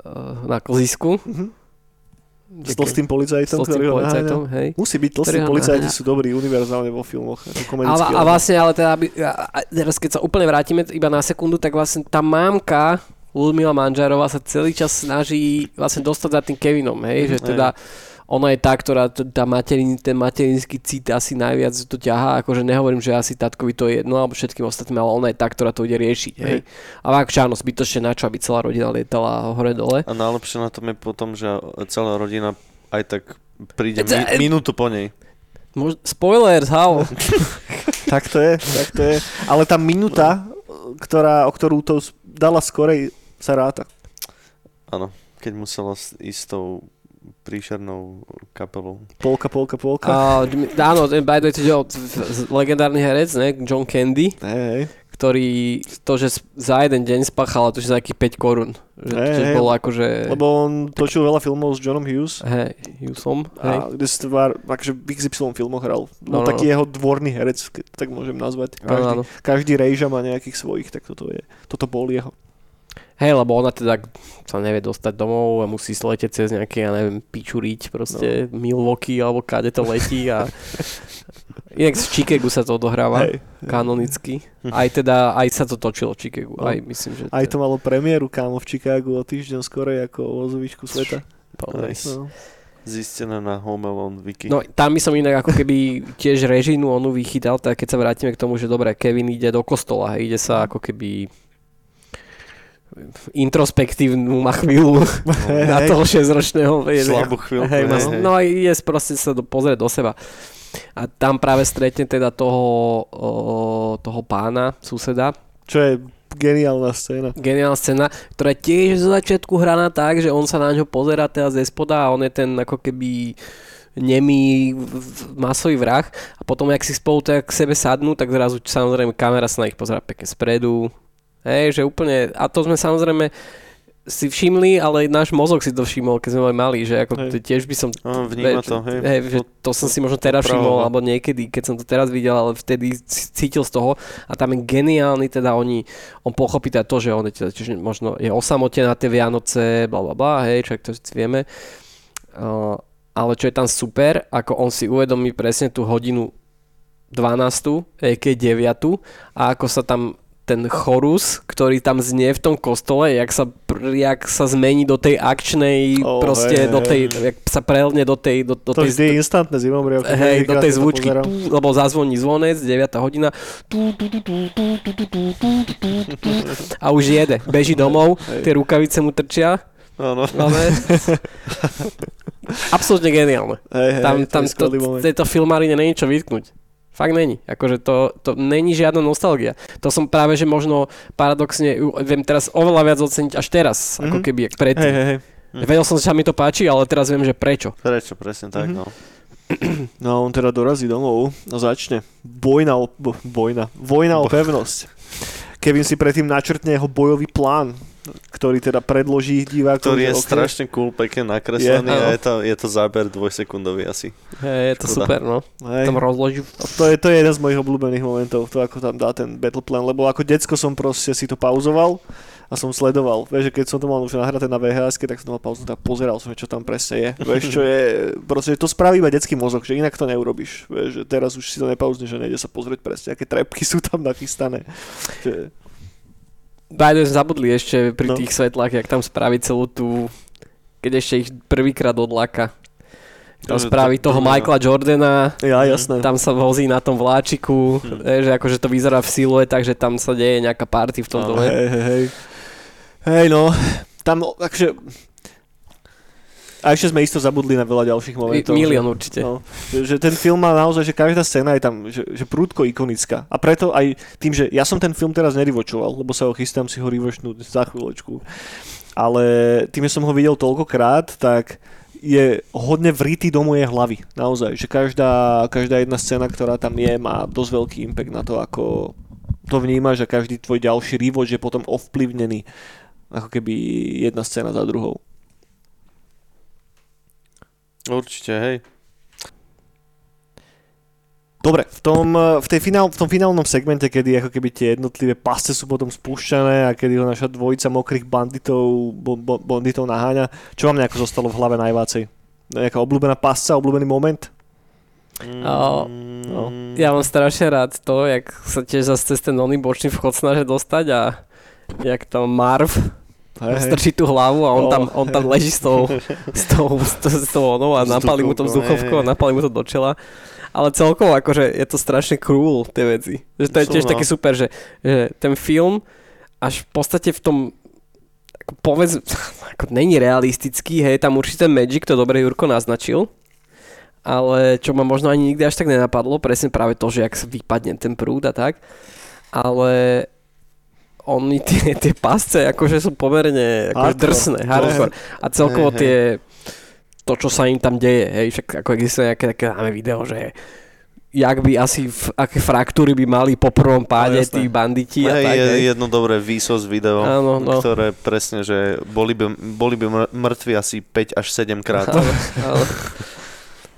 eh, na klzisku. Mhm. S tlstým policajtom, tlstým ktorý ho policajtom, naháňa. hej. Musí byť ho policajti, sú dobrí univerzálne vo filmoch. Ako Ale, a vlastne, ale teda, aby, a teraz keď sa úplne vrátime iba na sekundu, tak vlastne tá mámka Ludmila Manžarová sa celý čas snaží vlastne dostať za tým Kevinom, hej, že Hej. teda ona je tá, ktorá tá materin, ten materinský cít asi najviac to ťahá, akože nehovorím, že asi tatkovi to je jedno, alebo všetkým ostatným, ale ona je tá, ktorá to ide riešiť, hej. A akože áno, zbytočne na čo, aby celá rodina lietala hore dole. A najlepšie na tom je potom, že celá rodina aj tak príde mi, minútu po nej. Mož- spoilers, how? Tak to je, tak to je. Ale tá minúta, ktorá, o ktorú to dala skorej, sa ráta. Áno, keď musela s- ísť s tou príšernou kapelou. Polka, polka, polka. A, áno, ten by the way, legendárny herec, ne? John Candy, hej. ktorý to, že za jeden deň spáchal, to že za nejakých 5 korún. Že Hej, to hej. bolo akože... Lebo on točil veľa filmov s Johnom Hughes. Hej, Hughesom. A kde si tvár, akože v XY filmoch hral. No, No, no, taký jeho dvorný herec, keď tak môžem nazvať. Áno, Každý, áno. každý rejža má nejakých svojich, tak toto je. Toto bol jeho. Hej, lebo ona teda sa nevie dostať domov a musí sletieť cez nejaké, ja neviem, pičuriť proste no. Milwaukee alebo kade to letí a inak v Chicagu sa to odohráva Hej. kanonicky. Aj teda, aj sa to točilo v Chicagu, No. aj myslím, že... Aj to malo premiéru, kámo, v Chicagu o týždeň skorej ako o vozovičku sveta. Nice. No. Zistené na Home Alone Wiki. No tam by som inak ako keby tiež režinu onu vychytal, tak keď sa vrátime k tomu, že dobre, Kevin ide do kostola, hej, ide sa ako keby introspektívnu má chvíľu na toho 6-ročného. je- Slabú chvíľku. Hej, hej, no, hej. no a ide proste sa do, pozrieť do seba. A tam práve stretne teda toho, o, toho pána, suseda. Čo je geniálna scéna. Geniálna scéna, ktorá je tiež zo začiatku hraná tak, že on sa na ňo pozera teraz ze spoda a on je ten ako keby nemý masový vrah a potom, jak si spolu tak k sebe sadnú, tak zrazu samozrejme kamera sa na nich pozera pekne spredu. Hej, že úplne, a to sme samozrejme si všimli, ale náš mozog si to všimol, keď sme boli mali, že ako Hej. tiež by som vníma to, hej. hej, že to som si možno teraz všimol, alebo niekedy, keď som to teraz videl, ale vtedy cítil z toho a tam je geniálny, teda oni, on pochopí teda to, že on je teda tiež možno je osamotený na tie Vianoce, bla bla bla, hej, čo to vieme. Uh, ale čo je tam super, ako on si uvedomí presne tú hodinu 12, a.k. 9 a ako sa tam ten chorus, ktorý tam znie v tom kostole, jak sa, jak sa zmení do tej akčnej, Oh, proste hej, do hej. tej, jak sa prelne do tej, do, do To tej, vždy je instantné zimomrievka. hej, do tej zvučky, tú, lebo zazvoní zvonec, 9 hodina, tú, tú, tú, tú, tú, tú, tú, tú, tú, tú, tú, tú, a už jede, beží domov, Hej. tie rukavice mu trčia, Áno. ale absolútne geniálne. Hej, hej, Tam, tam to, tejto filmárine není čo vytknúť. Fakt není. Akože to, to není žiadna nostalgia. To som práve, že možno paradoxne, viem teraz oveľa viac oceniť až teraz, mm-hmm. ako Mhm. keby Hej, predtým. hej, hej. Mhm. Vedel som, že sa mi to páči, ale teraz viem, že prečo. Prečo, presne tak, Mhm. no. No a on teda dorazí domov a začne. Bojna o, bo, bojna. Vojna o pevnosť. Kevin si predtým načrtne jeho bojový plán, ktorý teda predloží divákom. Ktorý je že OK, strašne cool, pekne nakreslený Je, a je to, je to záber dvojsekundový asi. Hej, je to Škoda. super, no. hej. Tam rozloží. To je, to je jeden z mojich obľúbených momentov, to ako tam dá ten battle plan, lebo ako decko som proste si to pauzoval a som sledoval. Vieš, že keď som to mal už nahraté na VHS, tak som mal pauzu, tak pozeral som, čo tam presne je. Vieš, čo je, proste to spraví iba detský mozog, že inak to neurobiš. Vieš, že teraz už si to nepauzneš, že nejde sa pozrieť presne, aké trepky sú tam nachystané. Že, Bajde, zabudli ešte pri No. tých svetlách, jak tam spraví celú tú... Keď ešte ich prvýkrát odlaka. Tam To- spraví to- toho to- Michaela Jordana, ja, jasné. tam sa vozí na tom vláčiku, Hm. hmm. že akože to vyzerá v siluetách, že tam sa deje nejaká party v tom Áno. dome. Hej, hej, hej. Hej, no, tam, takže... A ešte sme isto zabudli na veľa ďalších momentov. Milión že- určite. No, že, že ten film má naozaj, že každá scéna je tam že, že prúdko ikonická. A preto aj tým, že ja som ten film teraz nerivočoval, lebo sa ho chystám si ho rivočnúť za chvíľočku. Ale tým, že som ho videl toľkokrát, tak je hodne vrytý do mojej hlavy. Naozaj, že každá, každá jedna scéna, ktorá tam je, má dosť veľký impact na to, ako to vnímaš a každý tvoj ďalší rývoč je potom ovplyvnený ako keby jedna scéna za druhou. Určite, hej. Dobre, v tom, v, tej finál, v tom finálnom segmente, kedy ako keby tie jednotlivé pasce sú potom spúšťané a kedy ho naša dvojica mokrých banditov, bo, bo, banditov naháňa, čo vám nejako zostalo v hlave najvácej? Nejaká obľúbená pasca, obľúbený moment? A- no. Ja mám strašne rád to, jak sa tiež zase cez ten oný bočný vchod snažia dostať a jak tam Marv Hej, strčí tú hlavu a on, No, tam, on tam leží s tou, s tou, s tou, s tou onou a napálí mu to vzduchovko a napálí mu to do čela. Ale celkovo akože je to strašne cruel, tie veci. Že to je tiež no. také super, že, že ten film až v podstate v tom ako povedz, ako není realistický, hej, tam určite magic, to dobre Jurko naznačil, ale čo ma možno ani nikdy až tak nenapadlo, presne práve to, že ak vypadne ten prúd a tak, ale oni tie, tie pasce akože sú pomerne akože Hardcore. drsné, hardcore. A celkovo tie, to čo sa im tam deje, hej, však ako existuje nejaké také dáme video, že jak by asi, v, aké fraktúry by mali po prvom páde jasné. tí banditi a Hej, tak, je hej. jedno dobré výsos video, Áno, no. ktoré presne, že boli by, boli by mŕtvi asi 5 až 7 krát. Áno, áno.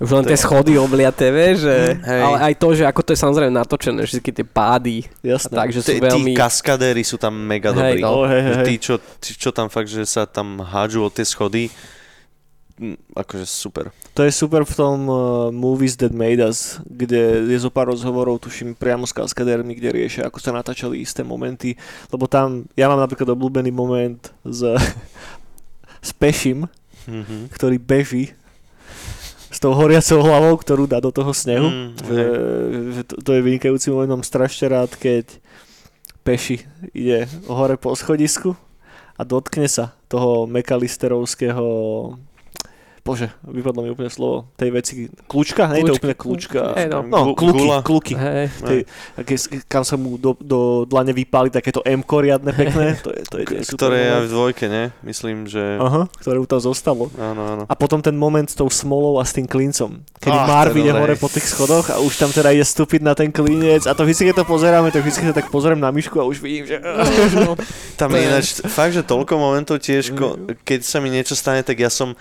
Už len tie schody obliaté, vieš, že, Hej. ale aj to, že ako to je samozrejme natočené, všetky tie pády Jasné. a tak, že sú Tí, tí veľmi... kaskadéry sú tam mega Hej, dobrí. no. Oh, hej, hej, Že hej. Tí, čo, tí, čo tam fakt, že sa tam hádžu od tie schody, akože super. To je super v tom uh, Movies That Made Us, kde je zo pár rozhovorov, tuším, priamo s kaskadérmi, kde riešia, ako sa natáčali isté momenty, lebo tam, ja mám napríklad obľúbený moment s, s Pešim, Mhm. ktorý beží tou horiacou hlavou, ktorú dá do toho snehu. Mm, že to, to je vynikajúci moment, mám strašne rád, keď Peši ide hore po schodisku a dotkne sa toho mekalisterovského Bože, vypadlo mi úplne slovo. Tej veci, kľúčka? Nie je to úplne kľúčka. Hej, no. No, kluky, gula. kluky. Tej, kam sa mu do, do dlane vypáli takéto M riadne pekné. To je, to je super Ktoré je v dvojke, ne? Myslím, že... Aha, ktoré mu tam zostalo. Áno, áno. A potom ten moment s tou smolou a s tým klincom. Kedy Ach, Marv to ide hore po tých schodoch a už tam teda ide stúpiť na ten klinec a to vždy, keď to pozeráme, tak vždy sa tak pozriem na myšku a už vidím, že... No, Tam To je je- ináč fakt, že toľko momentov tiež, ko, keď sa mi niečo stane, tak ja som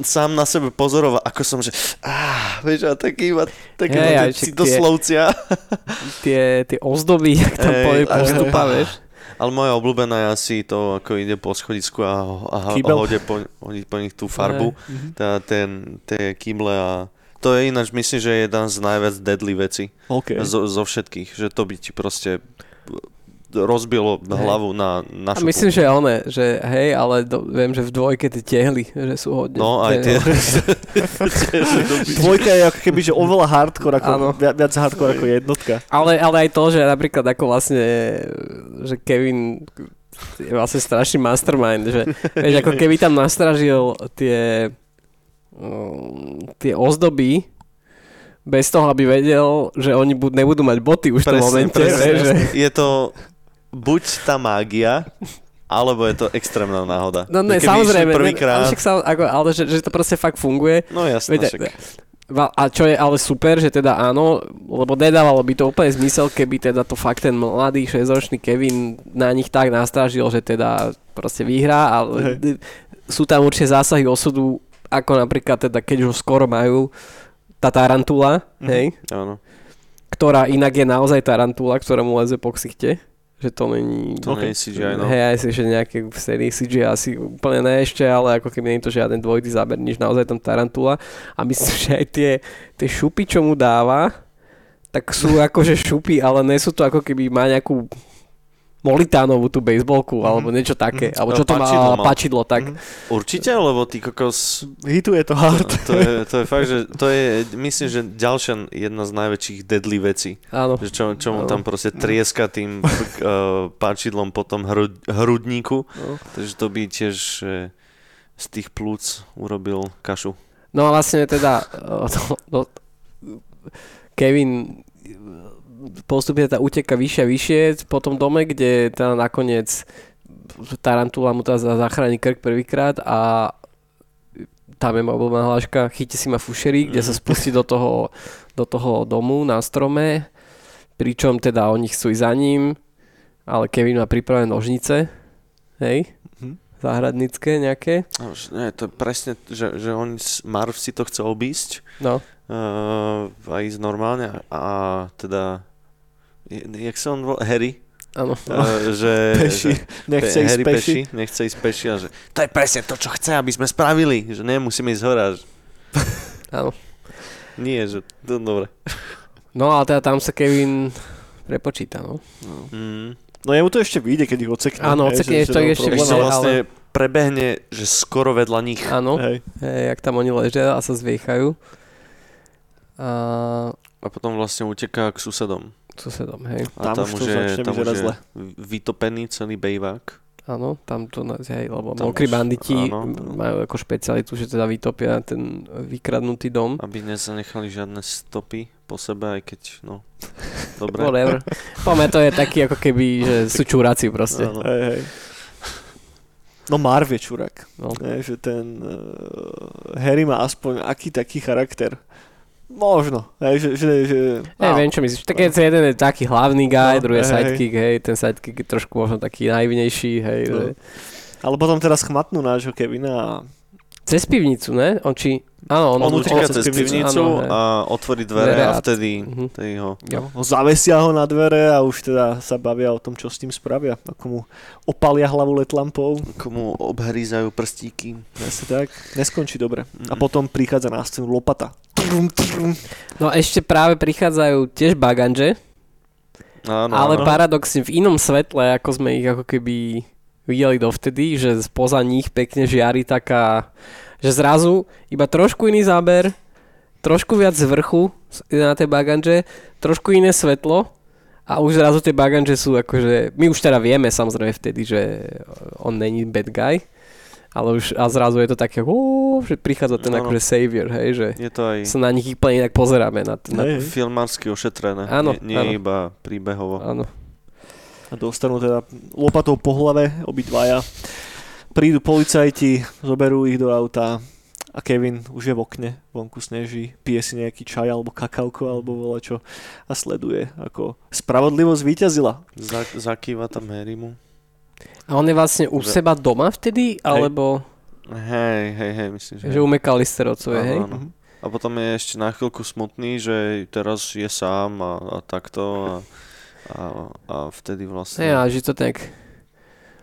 sám na sebe pozoroval, ako som, že ah, vieš, a taký iba také hey, však doslovcia. tie, tie ozdoby, jak tam a- postupa, vieš. Ale moja obľúbená je asi to, ako ide po schodisku a, a, a hodí po, po nich tú farbu, Mhm. tá, ten, tie kýble a to je ináč, myslím, že je jeden z najviac deadly veci OK. zo, zo všetkých, že to by ti proste rozbilo hlavu na, na A šupu. myslím, že one, že hej, ale do, viem, že v dvojke tie tehly, že sú hodne. No, aj tie... Dvojka je ako keby, že oveľa hardcore, ako, Áno. viac, hardcore ako jednotka. Ale, ale aj to, že napríklad ako vlastne, že Kevin je vlastne strašný mastermind, že vieš, ako keby tam nastražil tie, um, tie ozdoby, bez toho, aby vedel, že oni bud- nebudú mať boty už v tom Presne, momente. presne. Že... Je to buď tá mágia, alebo je to extrémna náhoda. No ne, Keby samozrejme, išli ne, ale, Prvýkrát, však sa, ako, ale že, že to proste fakt funguje. no jasné, Viete, však. A čo je ale super, že teda áno, lebo nedávalo by to úplne zmysel, keby teda to fakt ten mladý 6-ročný Kevin na nich tak nastražil, že teda proste vyhrá, ale d- sú tam určite zásahy osudu, ako napríklad teda keď už ho skoro majú, tá tarantula, Mhm. hej, Áno. ktorá inak je naozaj tarantula, ktorá mu leze po ksichte, že to není... To nie je CGI, no. Hej, si, že nejaké v sérii CGI asi úplne ne ešte, ale ako keby nie je to žiaden dvojitý záber, nič naozaj tam tarantula. A myslím, že aj tie, tie šupy, čo mu dáva, tak sú akože šupy, ale nie sú to ako keby má nejakú Molitánovú tú bejsbolku, alebo niečo také. Alebo čo to má Pačidlo mal. pačidlo, tak. Mhm. Určite, lebo ty kokos... Hituje to hard. To je, to je fakt, že to je, myslím, že ďalšia jedna z najväčších deadly vecí. Áno. Že čo, čo mu tam proste trieska tým uh, páčidlom po tom hru, hrudníku. No. Takže to by tiež že z tých plúc urobil kašu. No a vlastne teda eh, no, no, Kevin postupne teda uteka vyššie a vyššie po tom dome, kde teda nakoniec Tarantula mu teda zachráni krk prvýkrát a tam je obľúbená hláška Chyťte si ma fušerí, kde sa spustí do toho, do toho domu na strome, pričom teda oni chcú ísť za ním, ale Kevin má pripravené nožnice, hej, Mhm. záhradnícke nejaké, nie, to je presne, že, že on, Marv si to chce obísť no, uh, a ísť normálne a teda, jak sa on volá, Harry, áno. uh, že, Peši. že Nechce ísť Harry peši. nechce ísť peši a že to je presne to, čo chce, aby sme spravili, že nemusíme ísť hore. a že- Áno. Nie, že to dobre. No ale teda tam sa Kevin prepočíta, no. Mm. No jemu to ešte vyjde, keď ich odsekne. Áno, odsekne, že- že to ešte problém, Ešte ale- vlastne prebehne, že skoro vedľa nich. Áno, Hej. hej, jak tam oni ležia a sa zviechajú. A A potom vlastne uteká k susedom. susedom, hej. A Tam tam, už už to je, začne tam už je zle. vytopený celý bejvák. Áno, tam to, hej, lebo Tam mokrí už- banditi áno. majú ako špecialitu, že teda vytopia ten vykradnutý dom. Aby nezanechali žiadne stopy po sebe, aj keď, no, dobre. Whatever. Poďme, to je taký ako keby, že sú čúraci proste. Áno. Hej, hej. No Marv je čurák. No. Ne, že ten uh, Harry má aspoň aký taký charakter. Možno. Hej, že, že, že, Ja viem, čo myslíš. Tak je jeden je taký hlavný guy, No, druhý je hej, sidekick, hej, ten sidekick je trošku možno taký naivnejší, hej. No. Že... Ale potom teraz chmatnú nášho Kevina a Cez pivnicu, ne? On či... Áno, on, On uteká cez pivnicu, pivnicu áno, hej. a otvorí dvere Dvere a vtedy, Mhm. vtedy ho Jo. no, zavesia ho na dvere a už teda sa bavia o tom, čo s tým spravia. Ako mu opalia hlavu letlampou. komu obhrízajú prstíky. Presne tak. Neskončí dobre. A Mm. potom prichádza na scénu lopata. Trum, trum. No ešte práve prichádzajú tiež baganže, Áno, ale áno. paradoxne v inom svetle, ako sme ich ako keby videli dovtedy, že spoza nich pekne žiari taká, že zrazu iba trošku iný záber, trošku viac z vrchu na tej baganže, trošku iné svetlo a už zrazu tie baganže sú akože, my už teda vieme samozrejme vtedy, že on není bad guy, ale už a zrazu je to také, ó, že prichádza ten Áno. akože savior, hej, že Je to aj sa na nich úplne inak pozeráme. Na, na, Hej, filmársky ošetrené. Áno, nie, nie áno. iba príbehovo. áno. A dostanú teda lopatou po hlave obidvaja. Prídu policajti, zoberú ich do auta a Kevin už je v okne, vonku sneží, pije si nejaký čaj alebo kakauko alebo čo a sleduje, ako spravodlivosť víťazila. Za- zakýva tam Harrymu. A on je vlastne u Že- seba doma vtedy, alebo Hej, hej, hej, myslím, že... že u McAllisterovcovej, hej? Áno. A potom je ešte na chvíľku smutný, že teraz je sám a, a takto a, a, a vtedy vlastne... Hej, a že to tak...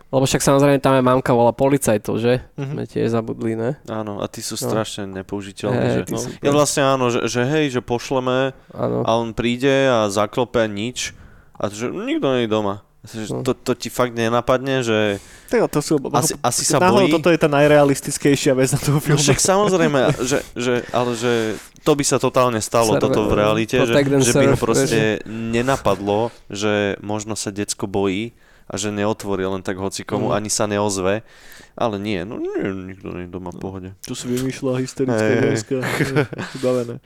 Lebo však samozrejme tam je mamka volá policajtov, že? Mhm. Sme tiež zabudli, ne? Áno, a tí sú No. strašne nepoužiteľní. Hej, že, no, sú ja vlastne áno, že, že hej, že pošleme Áno. a on príde a zaklope nič a že nikto nie je doma. Že No. To, to ti fakt nenapadne, že Tak to sú, asi, asi sa bojí. toto je tá najrealistickejšia vec na toho No filmu. však samozrejme, že, že, ale že to by sa totálne stalo, Server, toto v realite, že, že by ho proste nenapadlo, že možno sa decko bojí a že neotvorí len tak hocikomu, Mm. ani sa neozve. Ale nie, no nie, nikto nie je doma v pohode. Tu si vymýšľa hysterická Hej, hej. vojska. Vybavené.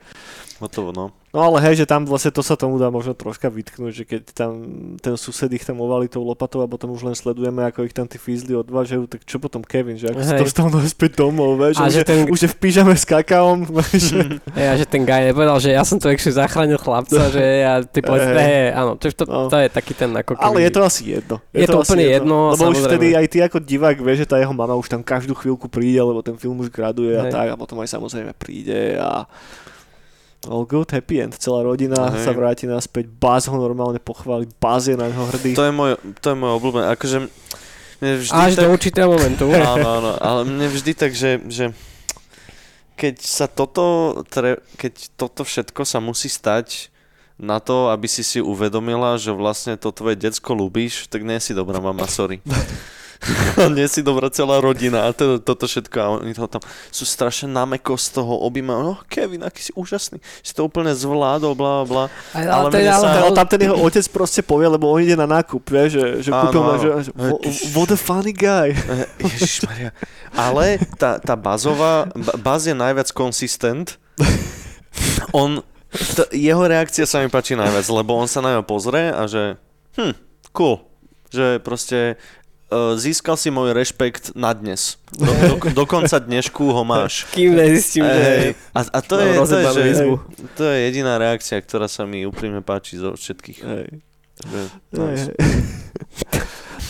Hotovo, no. No ale hej, že tam vlastne to sa tomu dá možno troška vytknúť, že keď tam ten sused ich tam ovalí tou lopatou a potom už len sledujeme, ako ich tam tí fízli odvážajú, tak čo potom Kevin, že ako sa Hej. dostal naspäť domov, vieš, A že, že ten- už je v pyžame s kakaom, vieš, Hej, a že ten guy nepovedal, že ja som tu actually zachránil chlapca, že ja, ty povedz, Hej. hej, áno, to, to, No. to, je taký ten ako keby... ale je to asi jedno. Je to asi úplne jedno, Lebo už samozrejme. vtedy aj ty ako divák vieš, že tá jeho mama už tam každú chvíľku príde, lebo ten film už graduje a Hej. tak a potom aj samozrejme príde a all good, happy end. Celá rodina Hej. sa vráti naspäť, Buzz ho normálne pochváli, Buzz je na neho hrdý. To je môj, to je môj obľúbený, akože mne vždy Až tak... do určitého momentu. Áno, áno, ale mne vždy tak, že, že keď sa toto, tre, keď toto všetko sa musí stať na to, aby si si uvedomila, že vlastne to tvoje decko ľúbiš, tak nie si dobrá mama, sorry. nie si dobrá celá rodina a to, toto všetko a oni to tam sú strašne nameko z toho objímajú, no Kevin, aký si úžasný, si to úplne zvládol, bla bla. Ale, Ale to mne ale, sa- Ale ale, tam ten jeho otec proste povie, lebo on ide na nákup, vieš, že, že Áno, kúpil ma, áno. že, že "Wha- what a funny guy. Ježišmaria. Ale tá, tá bazová, ba- baz je najviac konsistent. On, t- jeho reakcia sa mi páči najviac, lebo on sa na ňo pozrie a že hm, cool. Že proste získal si môj rešpekt na dnes. Do, do, do konca dnešku ho máš. kým nezistím, že... Ej, a, a to, je, to, je, že, to je jediná reakcia, ktorá sa mi úprimne páči zo všetkých. Hej. Že, Hej, hej.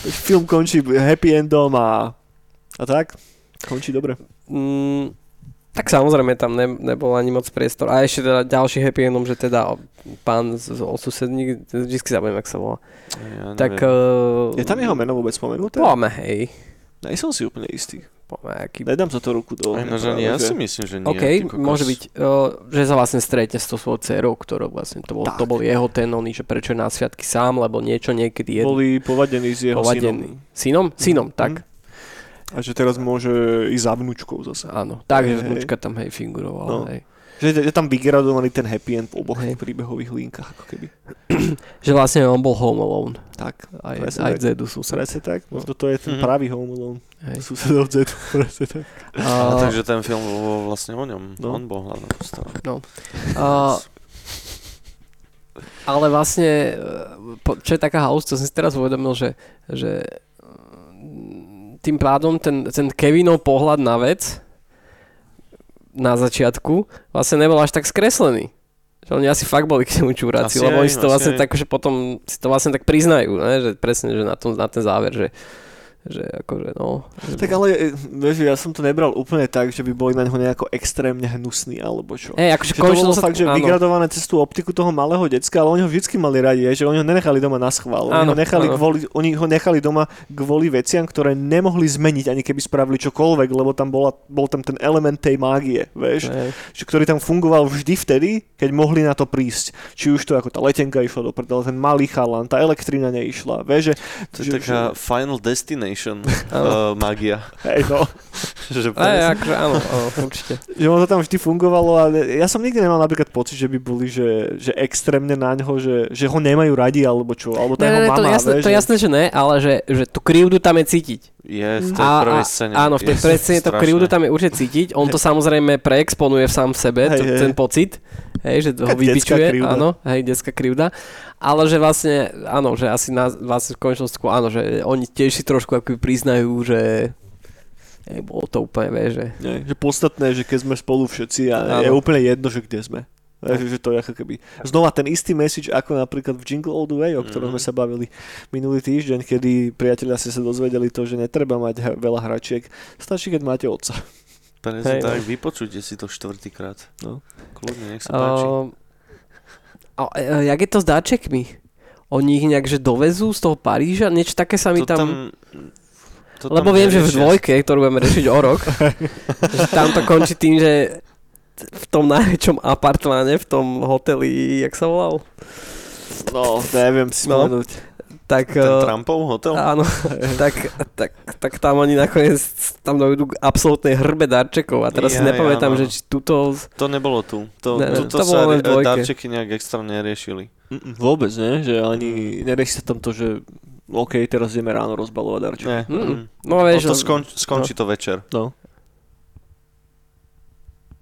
Film končí happy endom a, a tak. Končí dobre. Mm, tak samozrejme tam ne, nebol ani moc priestor. A ešte teda ďalší happy endom, že teda pán z, z odsusedník, vždycky zabudnem, jak sa volá. ja Tak uh, Je tam jeho meno vôbec spomenuté? Poďme, hej. Nej som si úplne istý. Aký... Nedám za to ruku do Aj, no, že nie, ja si myslím, že nie. OK, môže byť, uh, že sa vlastne stretne s tou svojou dcerou, ktorou vlastne to bol, Tak. to bol jeho ten oný, že prečo je na sviatky sám, lebo niečo niekedy je Boli povadení s jeho povadený. synom. Synom? Synom, tak. A že teraz môže ísť za vnúčkou zase. Áno, takže Hej, vnúčka tam hej fingurovala. No. Hej. Že je tam vygradovaný ten happy end v oboch Hej. príbehových linkách, ako keby. Že vlastne on bol home alone. Tak, Aj, Presne aj tak. Zedu sused. presne tak. Možno to je ten Mhm. pravý Home Alone. Hej. Susedov Z, presne tak. A, A, takže ten film bol vlastne o ňom. No. On bol hlavná postava. a, ale vlastne, e, čo je taká house, to som si teraz uvedomil, že, že tým pádom ten, ten Kevinov pohľad na vec na začiatku vlastne nebol až tak skreslený. Že oni asi fakt boli k nemu čuráci, lebo oni si to vlastne aj. tak, že potom si to vlastne tak priznajú, ne? že presne, že na, tom, na ten záver, že, že akože no. že- Tak ale, e, vieš, ja som to nebral úplne tak, že by boli na neho nejako extrémne hnusní, alebo čo. Hej, akože Že to bolo konečne fakt, že áno. vygradované cez tú optiku toho malého decka, ale oni ho vždycky mali radi, že oni ho nenechali doma na schvál. Oni, Áno, ho nechali áno. kvôli, oni ho nechali doma kvôli veciam, ktoré nemohli zmeniť, ani keby spravili čokoľvek, lebo tam bola, bol tam ten element tej mágie, vieš, Hej. že, ktorý tam fungoval vždy vtedy, keď mohli na to prísť. Či už to ako tá letenka išla do prdele, ten malý chalan, tá elektrina neišla, vieš, že, To je že, taká Final Destination Áno. uh, magia. hej, no. že Aj, akože áno, áno, určite. že ono to tam vždy fungovalo a ja som nikdy nemal napríklad pocit, že by boli, že, že extrémne na ňo, že, že ho nemajú radi alebo čo, alebo tá Ne, jeho ne, ne, to, mama, jasné, vieš, to že- jasné, že ne, ale že, že tú krivdu tam je cítiť. Je v tej A, prvej scéne. áno, v tej Je prvej scéne to krivdu tam je určite cítiť. On to samozrejme preexponuje v sám sebe, Hej, to, hej. ten pocit, hej, že ho vybičuje, áno, hej, detská krivda. Ale že vlastne, áno, že asi na, vlastne v konečnosti, áno, že oni tiež si trošku ako priznajú, že hej, bolo to úplne, vieš, že Nie, že podstatné, že keď sme spolu všetci a je Áno. úplne jedno, že kde sme. Vieš, že to je ako keby... Znova ten istý message ako napríklad v Jingle All the Way, o ktorom Mhm. sme sa bavili minulý týždeň, kedy priatelia si sa dozvedeli to, že netreba mať veľa hračiek. Stačí, keď máte otca. Presne Hej, tak, vypočujte si to štvrtýkrát. No. Kľudne, nech sa páči. Uh, a, a, jak je to s dáčekmi? Oni ich nejak že dovezú z toho Paríža? Niečo také sa mi to tam... tam... To Lebo tam viem, že v dvojke, ktorú budeme riešiť o rok, že tam to končí tým, že v tom najväčšom apartmáne, v tom hoteli, jak sa volal? No, neviem si No. spomenúť. Tak, Ten eh, Trumpov hotel? áno, tak, tak, tak tam oni nakoniec tam dojdú k absolútnej hrbe darčekov a teraz si Jaj, nepamätám, áno. že či tuto... To nebolo tu. To, Ne, tuto to sa dvojke. darčeky nejak extra neriešili. Vôbec, ne? Že ani nerieši sa tam to, že OK, teraz ideme ráno rozbalovať darček. Mm. mm. No vieš, to že- skonč, skončí to večer. No.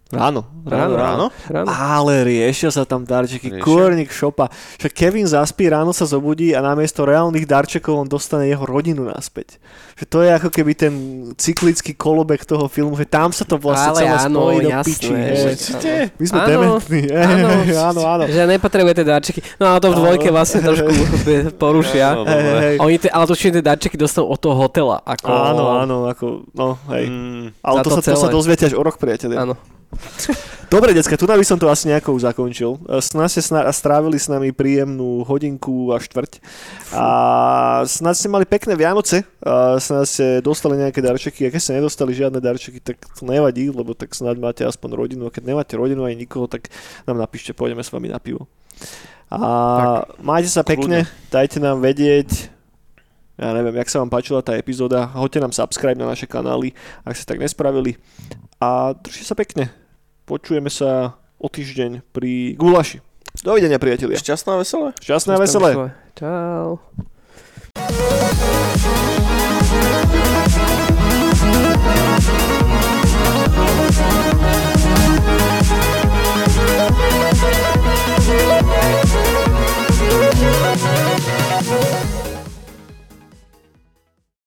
Ráno, ráno, ráno. ráno. Ale riešia sa tam darčeky, Riešia? kôrnik šopa. Však Kevin zaspí, ráno sa zobudí a namiesto reálnych darčekov on dostane jeho rodinu naspäť. Že to je ako keby ten cyklický kolobek toho filmu, že tam sa to vlastne Ale celé áno, spojí do jasné, piči. že-. My sme Áno, dementní. áno. áno, áno. Že nepotrebujete darčeky. No a to v dvojke vlastne trošku porušia. Áno, Hej, hej. Oni te, ale to tie darčeky dostanú od toho hotela. Ako... Áno, áno, ako, no, hej. Mm, Ale to, to sa, to sa dozviete až o rok, priatelia. Áno. Dobre, decka, tu by som to asi nejako už zakončil. E, Snad ste strávili s nami príjemnú hodinku a štvrť. A snad ste mali pekné Vianoce. A snad ste dostali nejaké darčeky. A keď ste nedostali žiadne darčeky, tak to nevadí, lebo tak snad máte aspoň rodinu. A keď nemáte rodinu ani nikoho, tak nám napíšte, pôjdeme s vami na pivo. A majte sa pekne, dajte nám vedieť, ja neviem, jak sa vám páčila tá epizóda, hoďte nám subscribe na naše kanály, ak ste tak nespravili. A držte sa pekne. Počujeme sa o týždeň pri Gulaši. Dovidenia, priatelia. šťastná a veselé. Šťastné a veselé. Čau.